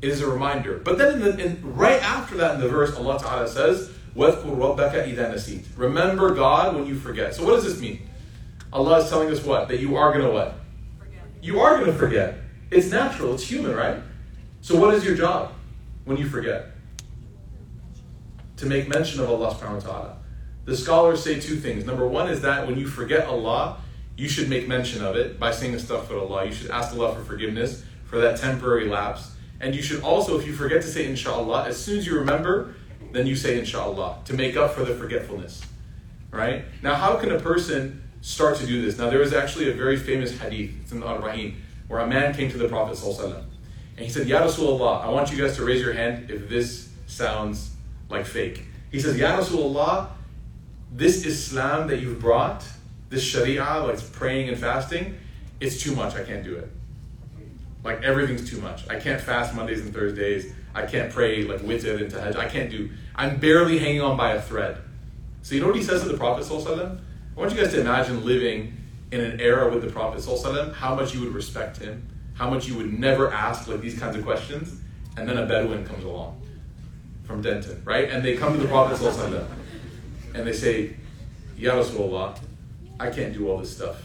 It is a reminder. But then in the, in, right after that in the verse, Allah Ta'ala says, Remember God when you forget. So what does this mean? Allah is telling us what? That you are gonna what? Forget. You are gonna forget. It's natural, it's human, right? So what is your job when you forget? To make mention of Allah subhanahu wa ta'ala. The scholars say two things. Number one is that when you forget Allah, you should make mention of it by saying astaghfirullah. You should ask Allah for forgiveness for that temporary lapse. And you should also, if you forget to say inshallah, as soon as you remember, then you say inshallah to make up for the forgetfulness. Right? Now, how can a person start to do this? Now, there is actually a very famous hadith, it's in the Arba'in, where a man came to the Prophet ﷺ, and he said, Ya Rasulullah, I want you guys to raise your hand if this sounds like fake. He says, Ya Rasulullah, this Islam that you've brought, this Sharia, like praying and fasting, it's too much. I can't do it. Like everything's too much. I can't fast Mondays and Thursdays. I can't pray like witr and tahajjud. I can't do. I'm barely hanging on by a thread. So you know what he says to the Prophet I want you guys to imagine living in an era with the Prophet how much you would respect him, how much you would never ask like these kinds of questions, and then a Bedouin comes along from Denton, right? And they come to the Prophet and they say, Ya Rasulullah, I can't do all this stuff.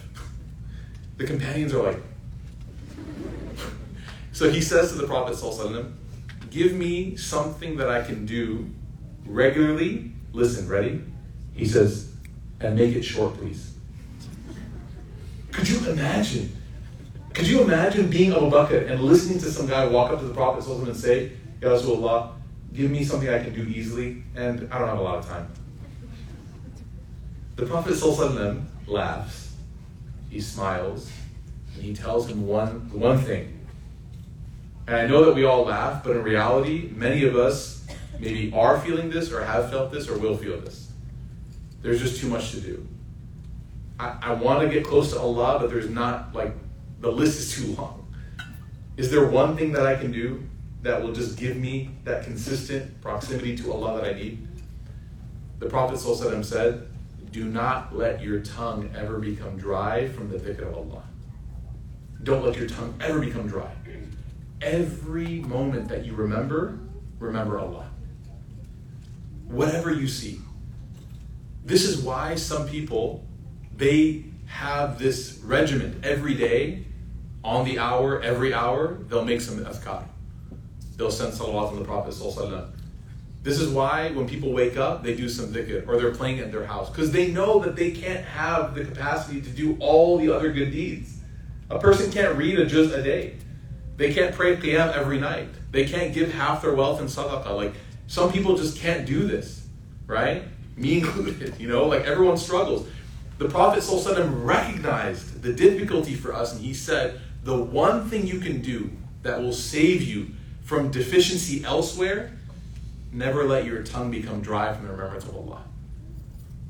The companions are like, so he says to the Prophet, Give me something that I can do regularly. Listen, ready? He says, And make it short, please. Could you imagine? Could you imagine being Abu Bakr and listening to some guy walk up to the Prophet and say, Ya Rasulullah, give me something I can do easily, and I don't have a lot of time. The Prophet laughs, he smiles, and he tells him one, one thing. And I know that we all laugh, but in reality, many of us maybe are feeling this or have felt this or will feel this. There's just too much to do. I, I want to get close to Allah, but there's not, like, the list is too long. Is there one thing that I can do that will just give me that consistent proximity to Allah that I need? The Prophet ﷺ said, Do not let your tongue ever become dry from the dhikr of Allah. Don't let your tongue ever become dry every moment that you remember, remember Allah. Whatever you see. This is why some people they have this regimen every day, on the hour, every hour, they'll make some azkar. They'll send salawat on the Prophet. This is why when people wake up, they do some dhikr or they're playing at their house because they know that they can't have the capacity to do all the other good deeds. A person can't read a juz a day. They can't pray qiyam every night. They can't give half their wealth in sadaqah. Like some people just can't do this, right? Me included, you know, like everyone struggles. The Prophet ﷺ recognized the difficulty for us, and he said, the one thing you can do that will save you from deficiency elsewhere, never let your tongue become dry from the remembrance of Allah.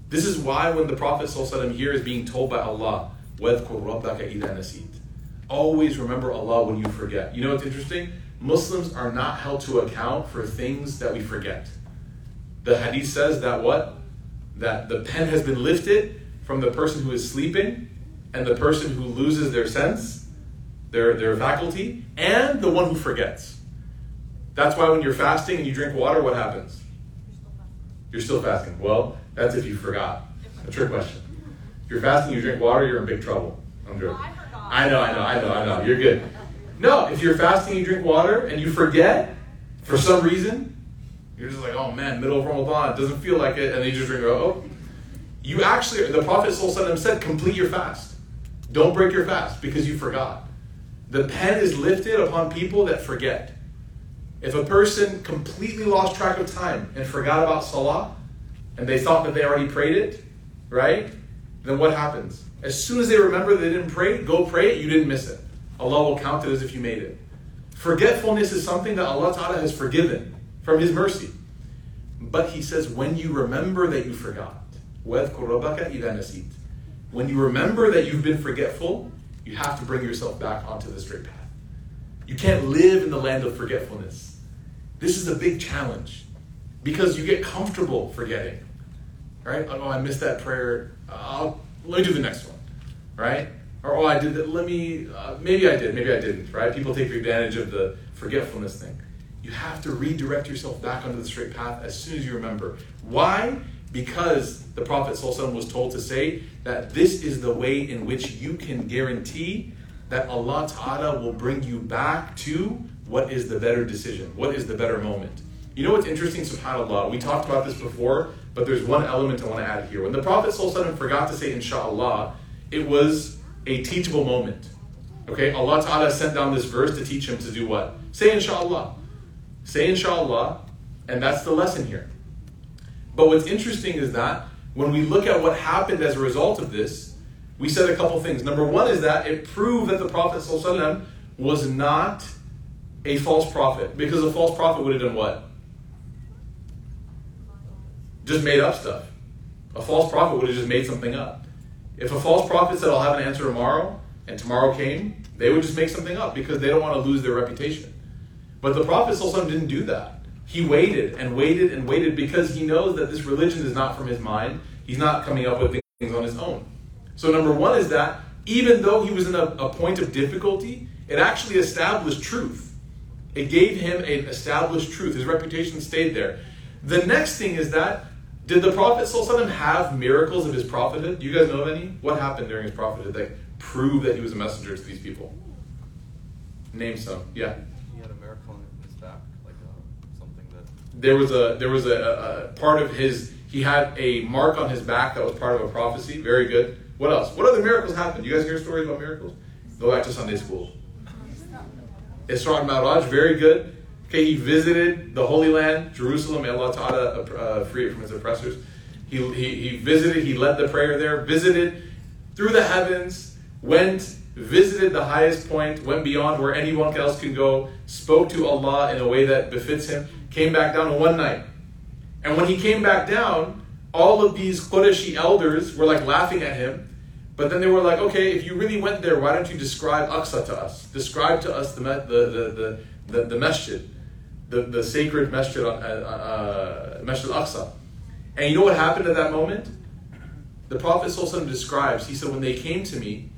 This is why when the Prophet ﷺ here is being told by Allah, Always remember Allah when you forget. You know what's interesting? Muslims are not held to account for things that we forget. The hadith says that what? That the pen has been lifted from the person who is sleeping and the person who loses their sense their, their faculty, and the one who forgets. That's why when you're fasting and you drink water, what happens? You're still fasting. Well, that's if you forgot. A trick question. If you're fasting, you drink water, you're in big trouble. I'm joking. Oh, I know, I know, I know, I know. You're good. No, if you're fasting, you drink water, and you forget for some reason, you're just like, oh man, middle of Ramadan, it doesn't feel like it, and then you just drink, oh. You actually, the Prophet said, complete your fast. Don't break your fast because you forgot. The pen is lifted upon people that forget. If a person completely lost track of time and forgot about Salah, and they thought that they already prayed it, right? Then what happens? As soon as they remember they didn't pray, go pray it, you didn't miss it. Allah will count it as if you made it. Forgetfulness is something that Allah Ta'ala has forgiven from His mercy. But He says, when you remember that you forgot, when you remember that you've been forgetful, you have to bring yourself back onto the straight path. You can't live in the land of forgetfulness. This is a big challenge because you get comfortable forgetting. Right? Oh, I missed that prayer. I'll let me do the next one, right? Or oh, I did that. Let me. Uh, maybe I did. Maybe I didn't. Right? People take advantage of the forgetfulness thing. You have to redirect yourself back onto the straight path as soon as you remember. Why? Because the Prophet was told to say that this is the way in which you can guarantee that Allah Ta'ala will bring you back to what is the better decision, what is the better moment. You know what's interesting, subhanAllah? We talked about this before, but there's one element I want to add here. When the Prophet forgot to say inshallah, it was a teachable moment. Okay, Allah Ta'ala sent down this verse to teach him to do what? Say inshallah. Say inshallah, and that's the lesson here. But what's interesting is that when we look at what happened as a result of this, we said a couple things. Number one is that it proved that the Prophet ﷺ was not a false prophet, because a false prophet would have done what? Just made up stuff. A false prophet would have just made something up. If a false prophet said, I'll have an answer tomorrow, and tomorrow came, they would just make something up because they don't want to lose their reputation. But the Prophet ﷺ didn't do that. He waited and waited and waited because he knows that this religion is not from his mind. He's not coming up with things on his own. So, number one is that even though he was in a, a point of difficulty, it actually established truth. It gave him an established truth. His reputation stayed there. The next thing is that did the Prophet have miracles of his prophethood? Do you guys know of any? What happened during his prophethood that proved that he was a messenger to these people? Name some. Yeah. He had a miracle in his back, like uh, something that. There was a there was a, a part of his he had a mark on his back that was part of a prophecy. Very good. What else? What other miracles happened? You guys hear stories about miracles? Go back to Sunday school. Isra and Mi'raj, very good. Okay, he visited the Holy Land, Jerusalem. Allah Ta'ala uh, free it from its oppressors. He, he, he visited, he led the prayer there, visited through the heavens, went, visited the highest point, went beyond where anyone else can go, spoke to Allah in a way that befits him, came back down one night. And when he came back down, all of these Qurayshi elders were like laughing at him. But then they were like, okay, if you really went there, why don't you describe Aqsa to us? Describe to us the, the, the, the, the, the masjid the, the sacred Masjid, uh, uh, Masjid al-Aqsa. And you know what happened at that moment? The Prophet ﷺ describes, he said, when they came to me,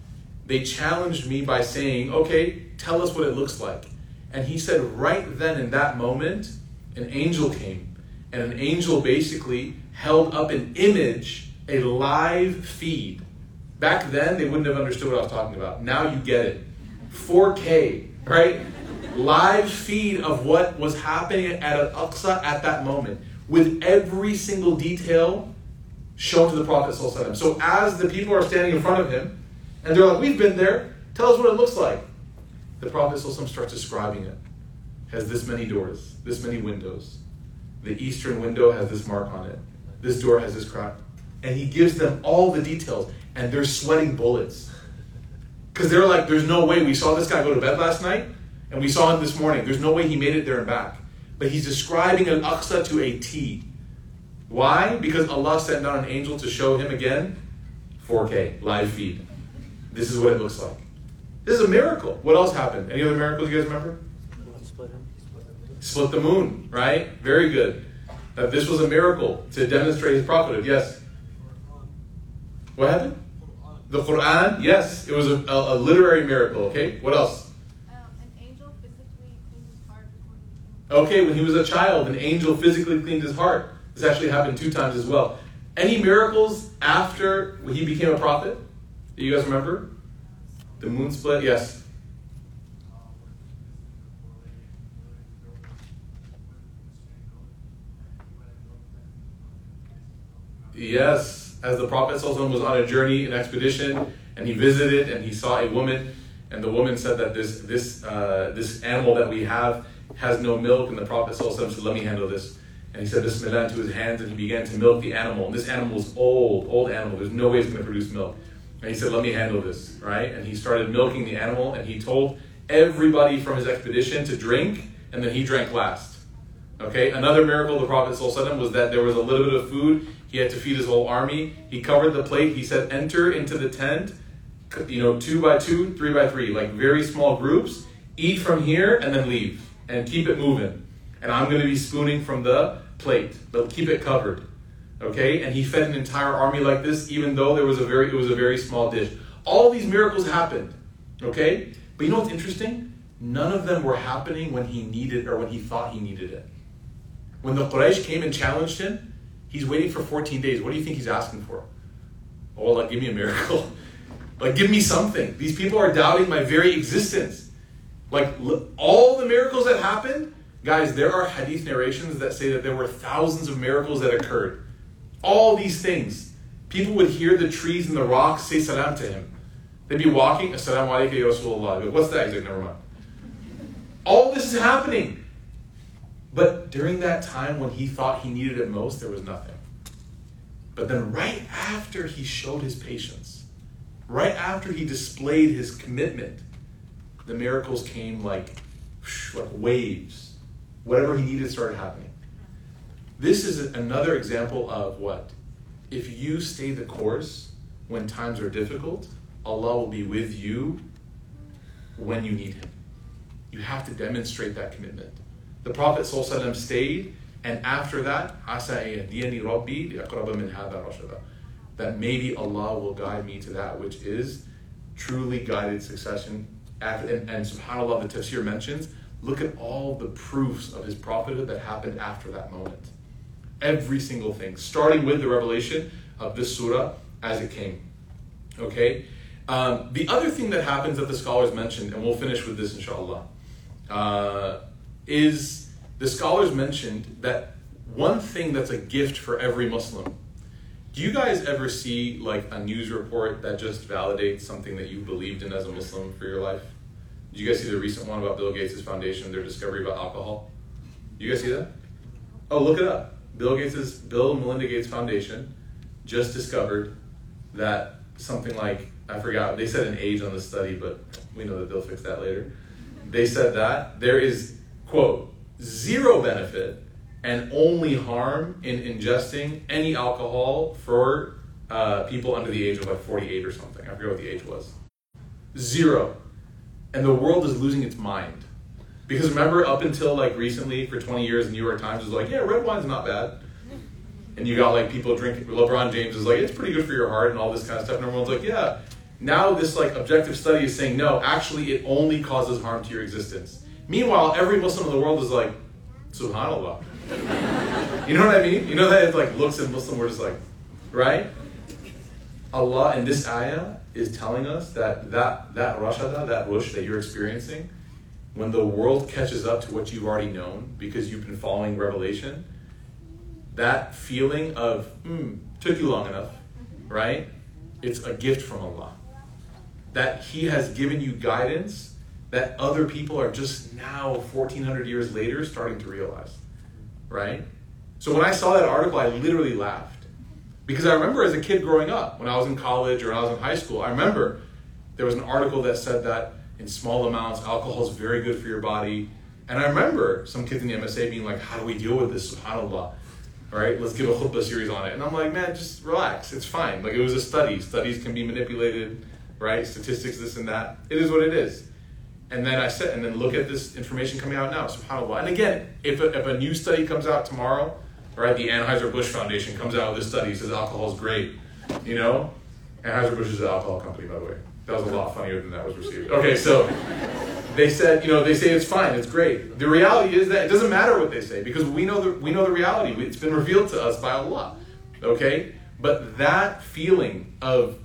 they challenged me by saying, okay, tell us what it looks like. And he said, right then in that moment, an angel came. And an angel basically held up an image, a live feed. Back then, they wouldn't have understood what I was talking about. Now you get it. 4K, right? live feed of what was happening at Al Aqsa at that moment, with every single detail shown to the Prophet. So as the people are standing in front of him, and they're like, We've been there, tell us what it looks like. The Prophet starts describing it. Has this many doors, this many windows. The eastern window has this mark on it. This door has this crack. And he gives them all the details, and they're sweating bullets. Because they're like, there's no way we saw this guy go to bed last night and we saw him this morning. There's no way he made it there and back. But he's describing an Aqsa to a T. Why? Because Allah sent down an angel to show him again 4K, live feed. This is what it looks like. This is a miracle. What else happened? Any other miracles you guys remember? Split the moon, right? Very good. That this was a miracle to demonstrate his prophethood. Yes. What happened? The Quran. Yes, it was a, a, a literary miracle. Okay. What else? Okay, when he was a child, an angel physically cleaned his heart. This actually happened two times as well. Any miracles after he became a prophet? Do you guys remember? The moon split? Yes. Yes, as the Prophet was on a journey, an expedition, and he visited and he saw a woman, and the woman said that this this uh, this animal that we have has no milk, and the Prophet said, Let me handle this. And he said Bismillah into his hands, and he began to milk the animal. And this animal is old, old animal. There's no way it's going to produce milk. And he said, Let me handle this, right? And he started milking the animal, and he told everybody from his expedition to drink, and then he drank last. Okay, another miracle of the Prophet was that there was a little bit of food. He had to feed his whole army. He covered the plate. He said, Enter into the tent, you know, two by two, three by three, like very small groups. Eat from here and then leave and keep it moving. And I'm going to be spooning from the plate, but keep it covered. Okay? And he fed an entire army like this, even though there was a very it was a very small dish. All these miracles happened. Okay? But you know what's interesting? none of them were happening when he needed it or when he thought he needed it. When the Quraysh came and challenged him, he's waiting for 14 days. What do you think he's asking for? Oh, like, give me a miracle. like, give me something. These people are doubting my very existence. Like, all the miracles that happened, guys, there are hadith narrations that say that there were thousands of miracles that occurred. All these things. People would hear the trees and the rocks say salam to him. They'd be walking, Assalamu alaikum ya Rasulullah. What's that? He's like, never mind. All this is happening. But during that time when he thought he needed it most, there was nothing. But then, right after he showed his patience, right after he displayed his commitment, the miracles came like, like waves. Whatever he needed started happening. This is another example of what? If you stay the course when times are difficult, Allah will be with you when you need Him. You have to demonstrate that commitment. The Prophet ﷺ stayed, and after that. That maybe Allah will guide me to that which is truly guided succession. And, and subhanAllah, the tafsir mentions, look at all the proofs of his prophethood that happened after that moment. Every single thing, starting with the revelation of this surah as it came. Okay? Um, the other thing that happens that the scholars mentioned, and we'll finish with this inshallah, uh, is the scholars mentioned that one thing that's a gift for every Muslim. Do you guys ever see like a news report that just validates something that you believed in as a Muslim for your life? Did you guys see the recent one about Bill Gates' foundation, their discovery about alcohol? You guys see that? Oh, look it up. Bill Gates' Bill Melinda Gates Foundation just discovered that something like I forgot they said an age on the study, but we know that they'll fix that later. They said that there is quote zero benefit and only harm in ingesting any alcohol for uh, people under the age of like 48 or something. I forget what the age was. Zero. And the world is losing its mind. Because remember, up until like recently, for 20 years, the New York Times was like, yeah, red wine's not bad. And you got like people drinking, LeBron James is like, it's pretty good for your heart and all this kind of stuff. And everyone's like, yeah. Now this like objective study is saying, no, actually it only causes harm to your existence. Meanwhile, every Muslim in the world is like, subhanAllah. you know what I mean? You know that it like looks at Muslim, just like, right? Allah in this ayah is telling us that that, that rashada, that rush that you're experiencing, when the world catches up to what you've already known because you've been following revelation, that feeling of, hmm, took you long enough, right? It's a gift from Allah. That He has given you guidance that other people are just now, 1400 years later, starting to realize, right? So when I saw that article, I literally laughed. Because I remember as a kid growing up, when I was in college or I was in high school, I remember there was an article that said that in small amounts, alcohol is very good for your body. And I remember some kids in the MSA being like, how do we deal with this? SubhanAllah. All right, let's give a khutbah series on it. And I'm like, man, just relax. It's fine. Like, it was a study. Studies can be manipulated, right? Statistics, this and that. It is what it is. And then I said, and then look at this information coming out now, subhanAllah. And again, if a, if a new study comes out tomorrow, right, the Anheuser-Busch Foundation comes out with this study, says alcohol is great, you know? Anheuser-Busch is an alcohol company, by the way. That was a lot funnier than that was received. Okay, so they said, you know, they say it's fine, it's great. The reality is that it doesn't matter what they say because we know the we know the reality. It's been revealed to us by Allah. Okay? But that feeling of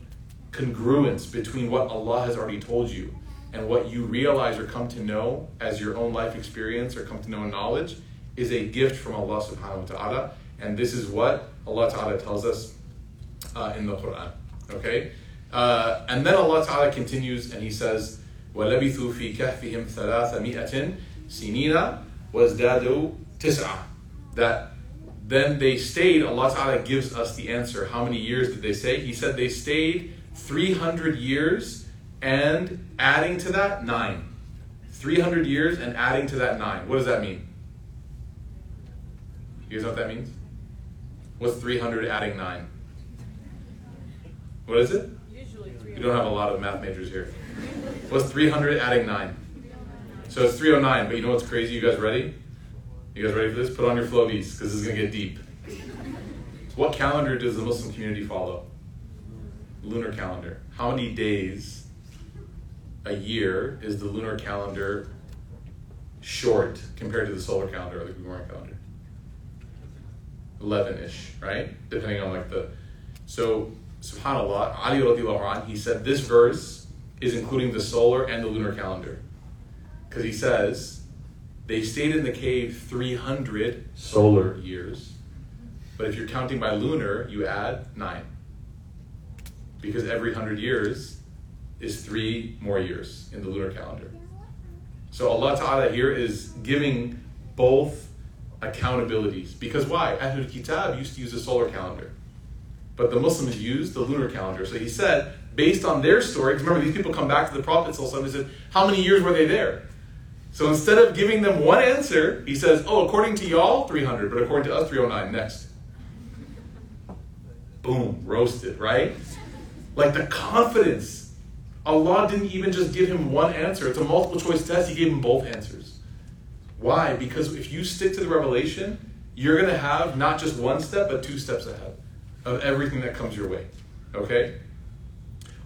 congruence between what Allah has already told you and what you realize or come to know as your own life experience or come to know in knowledge is a gift from Allah subhanahu wa ta'ala. And this is what Allah ta'ala tells us uh, in the Quran. Okay? Uh, and then Allah Ta'ala continues and He says, وَلَبِثُوا فِي كَهْفِهِمْ ثَلَاثَ سِنِينَ وَازْدَادُوا تِسْعَةً That then they stayed, Allah Ta'ala gives us the answer. How many years did they say? He said they stayed 300 years and adding to that, nine. 300 years and adding to that, nine. What does that mean? You guys know what that means? What's 300 adding 9? What is it? Usually three. You don't have a lot of math majors here. What's 300 adding 9? So it's 309, but you know what's crazy? You guys ready? You guys ready for this? Put on your floaties, because this is going to get deep. What calendar does the Muslim community follow? Lunar calendar. How many days a year is the lunar calendar short compared to the solar calendar or the Gregorian calendar? 11-ish, right? Depending on like the so subhanallah, Ali radiallahu he said this verse is including the solar and the lunar calendar. Because he says they stayed in the cave 300 solar years, but if you're counting by lunar, you add nine. Because every 100 years is three more years in the lunar calendar. So Allah Ta'ala here is giving both accountabilities. Because why? Ahlul Kitab used to use a solar calendar. But the Muslims used the lunar calendar. So he said, based on their story, because remember, these people come back to the Prophet and said, How many years were they there? So instead of giving them one answer, he says, Oh, according to y'all, 300, but according to us, 309. Next. Boom, roasted, right? Like the confidence. Allah didn't even just give him one answer. It's a multiple choice test. He gave him both answers. Why? Because if you stick to the revelation, you're going to have not just one step, but two steps ahead of everything that comes your way. Okay?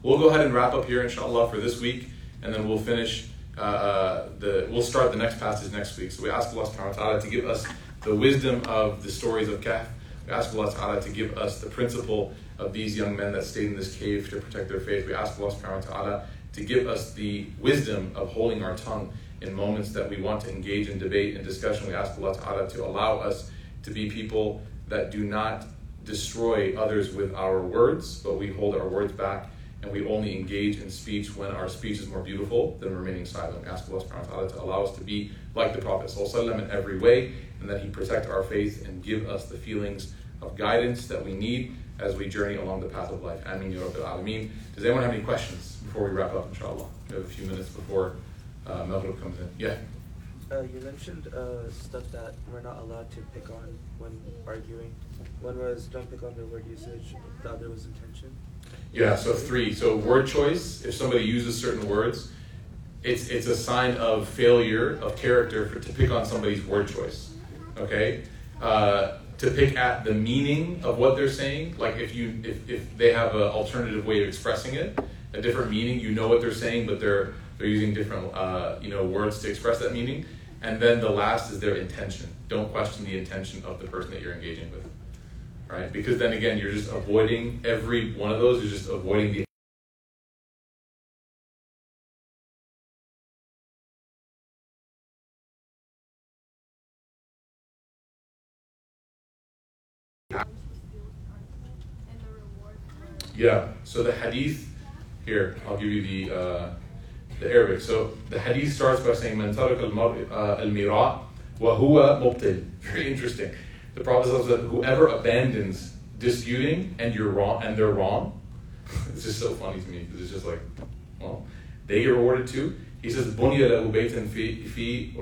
We'll go ahead and wrap up here, inshallah, for this week, and then we'll finish. Uh, uh, the we'll start the next passage next week. So we ask Allah subhanahu wa ta'ala to give us the wisdom of the stories of Kahf. We ask Allah ta'ala to give us the principle of these young men that stayed in this cave to protect their faith. We ask Allah subhanahu wa ta'ala to give us the wisdom of holding our tongue in moments that we want to engage in debate and discussion. We ask Allah ta'ala to allow us to be people that do not destroy others with our words, but we hold our words back and we only engage in speech when our speech is more beautiful than remaining silent. We ask Allah subhanahu wa ta'ala to allow us to be like the Prophet in every way, and that He protect our faith and give us the feelings of guidance that we need as we journey along the path of life. Ameen Ya Rabbil Alameen. Does anyone have any questions before we wrap up, inshallah? We have a few minutes before uh, Maghrib comes in. Yeah? Uh, you mentioned uh, stuff that we're not allowed to pick on when arguing. One was don't pick on the word usage, the other was intention. Yeah, so three. So word choice, if somebody uses certain words, it's it's a sign of failure of character for, to pick on somebody's word choice. Okay? Uh, to pick at the meaning of what they're saying, like if you if, if they have an alternative way of expressing it, a different meaning, you know what they're saying, but they're they're using different uh, you know words to express that meaning and then the last is their intention. Don't question the intention of the person that you're engaging with. Right? Because then again, you're just avoiding every one of those, you're just avoiding the Yeah, so the hadith here, I'll give you the uh, the Arabic. So the hadith starts by saying, "Man tarak al-mira wa huwa mubtil." Very interesting. The Prophet says that whoever abandons disputing and you're wrong and they're wrong, it's just so funny to me because it's just like, well, they get rewarded too. He says, "Bunya lahu baytan fi fi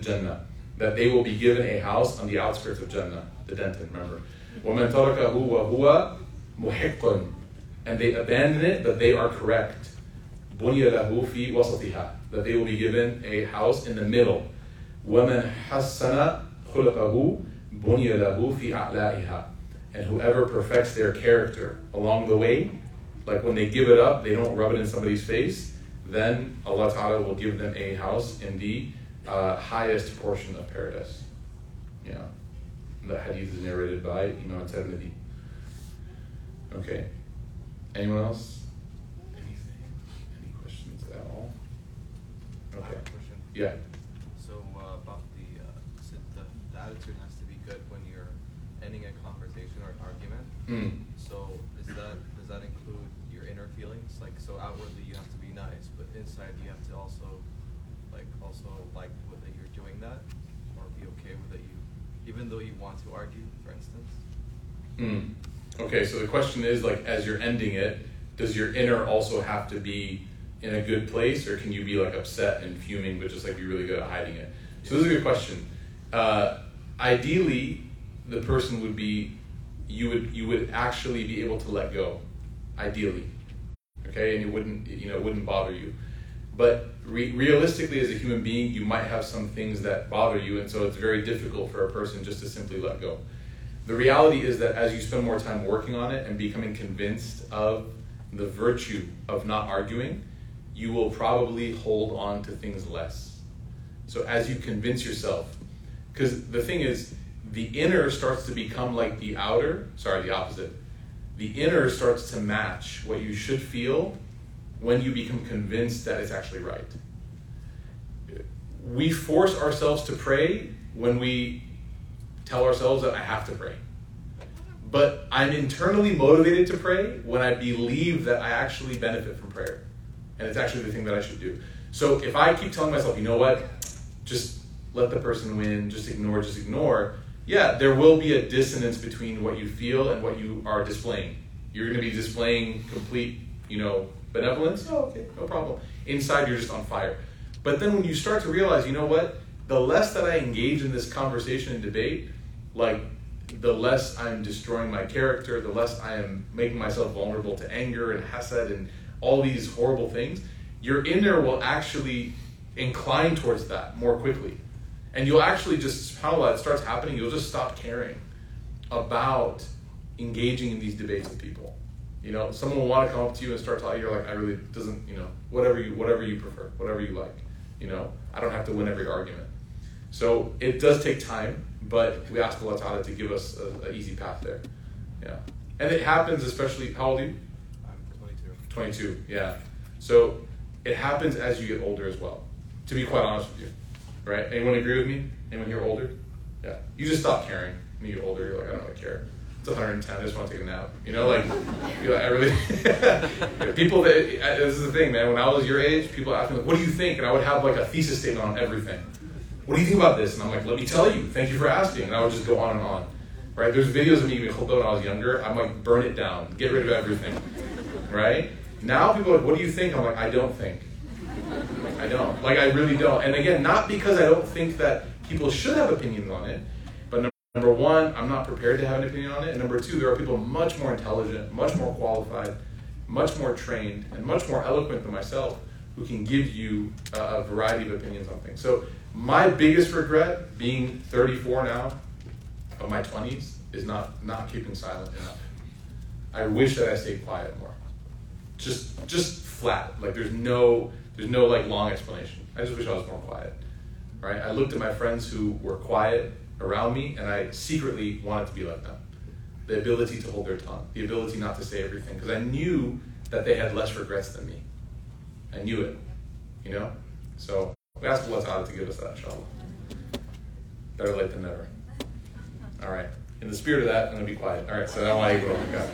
jannah," that they will be given a house on the outskirts of Jannah, the Denton. Remember, وَمَنْ تَرَكَهُ وَهُوَ مُحِقٌ and they abandon it, but they are correct. بُنِيَ لَهُ فِي وَسَطِهَا That they will be given a house in the middle. وَمَنْ حَسَّنَ خُلْقَهُ بُنِيَ لَهُ فِي أَعْلَائِهَا And whoever perfects their character along the way, like when they give it up, they don't rub it in somebody's face, then Allah Ta'ala will give them a house in the uh, highest portion of paradise. Yeah. The hadith is narrated by Imam Tirmidhi. Okay. Anyone else? Anything? Any questions at all? I have Okay. Question. Yeah. So uh, about the, uh, so the, the attitude has to be good when you're ending a conversation or an argument. Mm. So is that does that include your inner feelings? Like so outwardly you have to be nice, but inside you have to also like also like that you're doing that or be okay with it you even though you want to argue, for instance. Mm. Okay, so the question is like as you're ending it, does your inner also have to be in a good place, or can you be like upset and fuming, but just like be really good at hiding it? So this is a good question. Uh, ideally, the person would be you would you would actually be able to let go. Ideally, okay, and it wouldn't you know it wouldn't bother you. But re- realistically, as a human being, you might have some things that bother you, and so it's very difficult for a person just to simply let go. The reality is that as you spend more time working on it and becoming convinced of the virtue of not arguing, you will probably hold on to things less. So as you convince yourself, because the thing is, the inner starts to become like the outer, sorry, the opposite. The inner starts to match what you should feel when you become convinced that it's actually right. We force ourselves to pray when we tell ourselves that I have to pray. But I'm internally motivated to pray when I believe that I actually benefit from prayer. And it's actually the thing that I should do. So if I keep telling myself, you know what, just let the person win, just ignore, just ignore, yeah, there will be a dissonance between what you feel and what you are displaying. You're going to be displaying complete, you know, benevolence. Oh, okay, no problem. Inside, you're just on fire. But then when you start to realize, you know what, the less that I engage in this conversation and debate, like the less I'm destroying my character, the less I am making myself vulnerable to anger and hasad and all these horrible things, your inner will actually incline towards that more quickly. And you'll actually just, how that starts happening, you'll just stop caring about engaging in these debates with people. You know, someone will want to come up to you and start talking. You're like, I really doesn't, you know, whatever you whatever you prefer, whatever you like. You know, I don't have to win every argument. So it does take time, but we ask Allah Ta'ala to give us an easy path there. Yeah, and it happens especially. How old are you? I'm 22. 22. Yeah. So it happens as you get older as well. To be quite honest with you, right? Anyone agree with me? Anyone here older? Yeah. You just stop caring when you get older. You're like, I don't really care. It's 110. I just want to take a nap. You know, like, you know, I really. people that this is the thing, man. When I was your age, people ask me, like, "What do you think?" And I would have like a thesis statement on everything. What do you think about this? And I'm like, "Let me tell you. Thank you for asking." And I would just go on and on. Right? There's videos of me khutbah when I was younger. I'm like, burn it down, get rid of everything. Right? Now people are like, "What do you think?" I'm like, "I don't think." I don't. Like, I really don't. And again, not because I don't think that people should have opinions on it, but number one, I'm not prepared to have an opinion on it. And number two, there are people much more intelligent, much more qualified, much more trained, and much more eloquent than myself who can give you a, a variety of opinions on things. So, my biggest regret being 34 now of my 20s is not, not keeping silent enough. I wish that I stayed quiet more. Just, just flat. Like, there's no there's no like long explanation. I just wish I was more quiet. Right? I looked at my friends who were quiet around me and I secretly wanted to be like them. The ability to hold their tongue, the ability not to say everything, because I knew that they had less regrets than me. I knew it. You know? So we ask Allah Ta'ala to give us that, inshallah. Better late than never. All right. In the spirit of that, I'm going to be quiet. All right, so I want to go.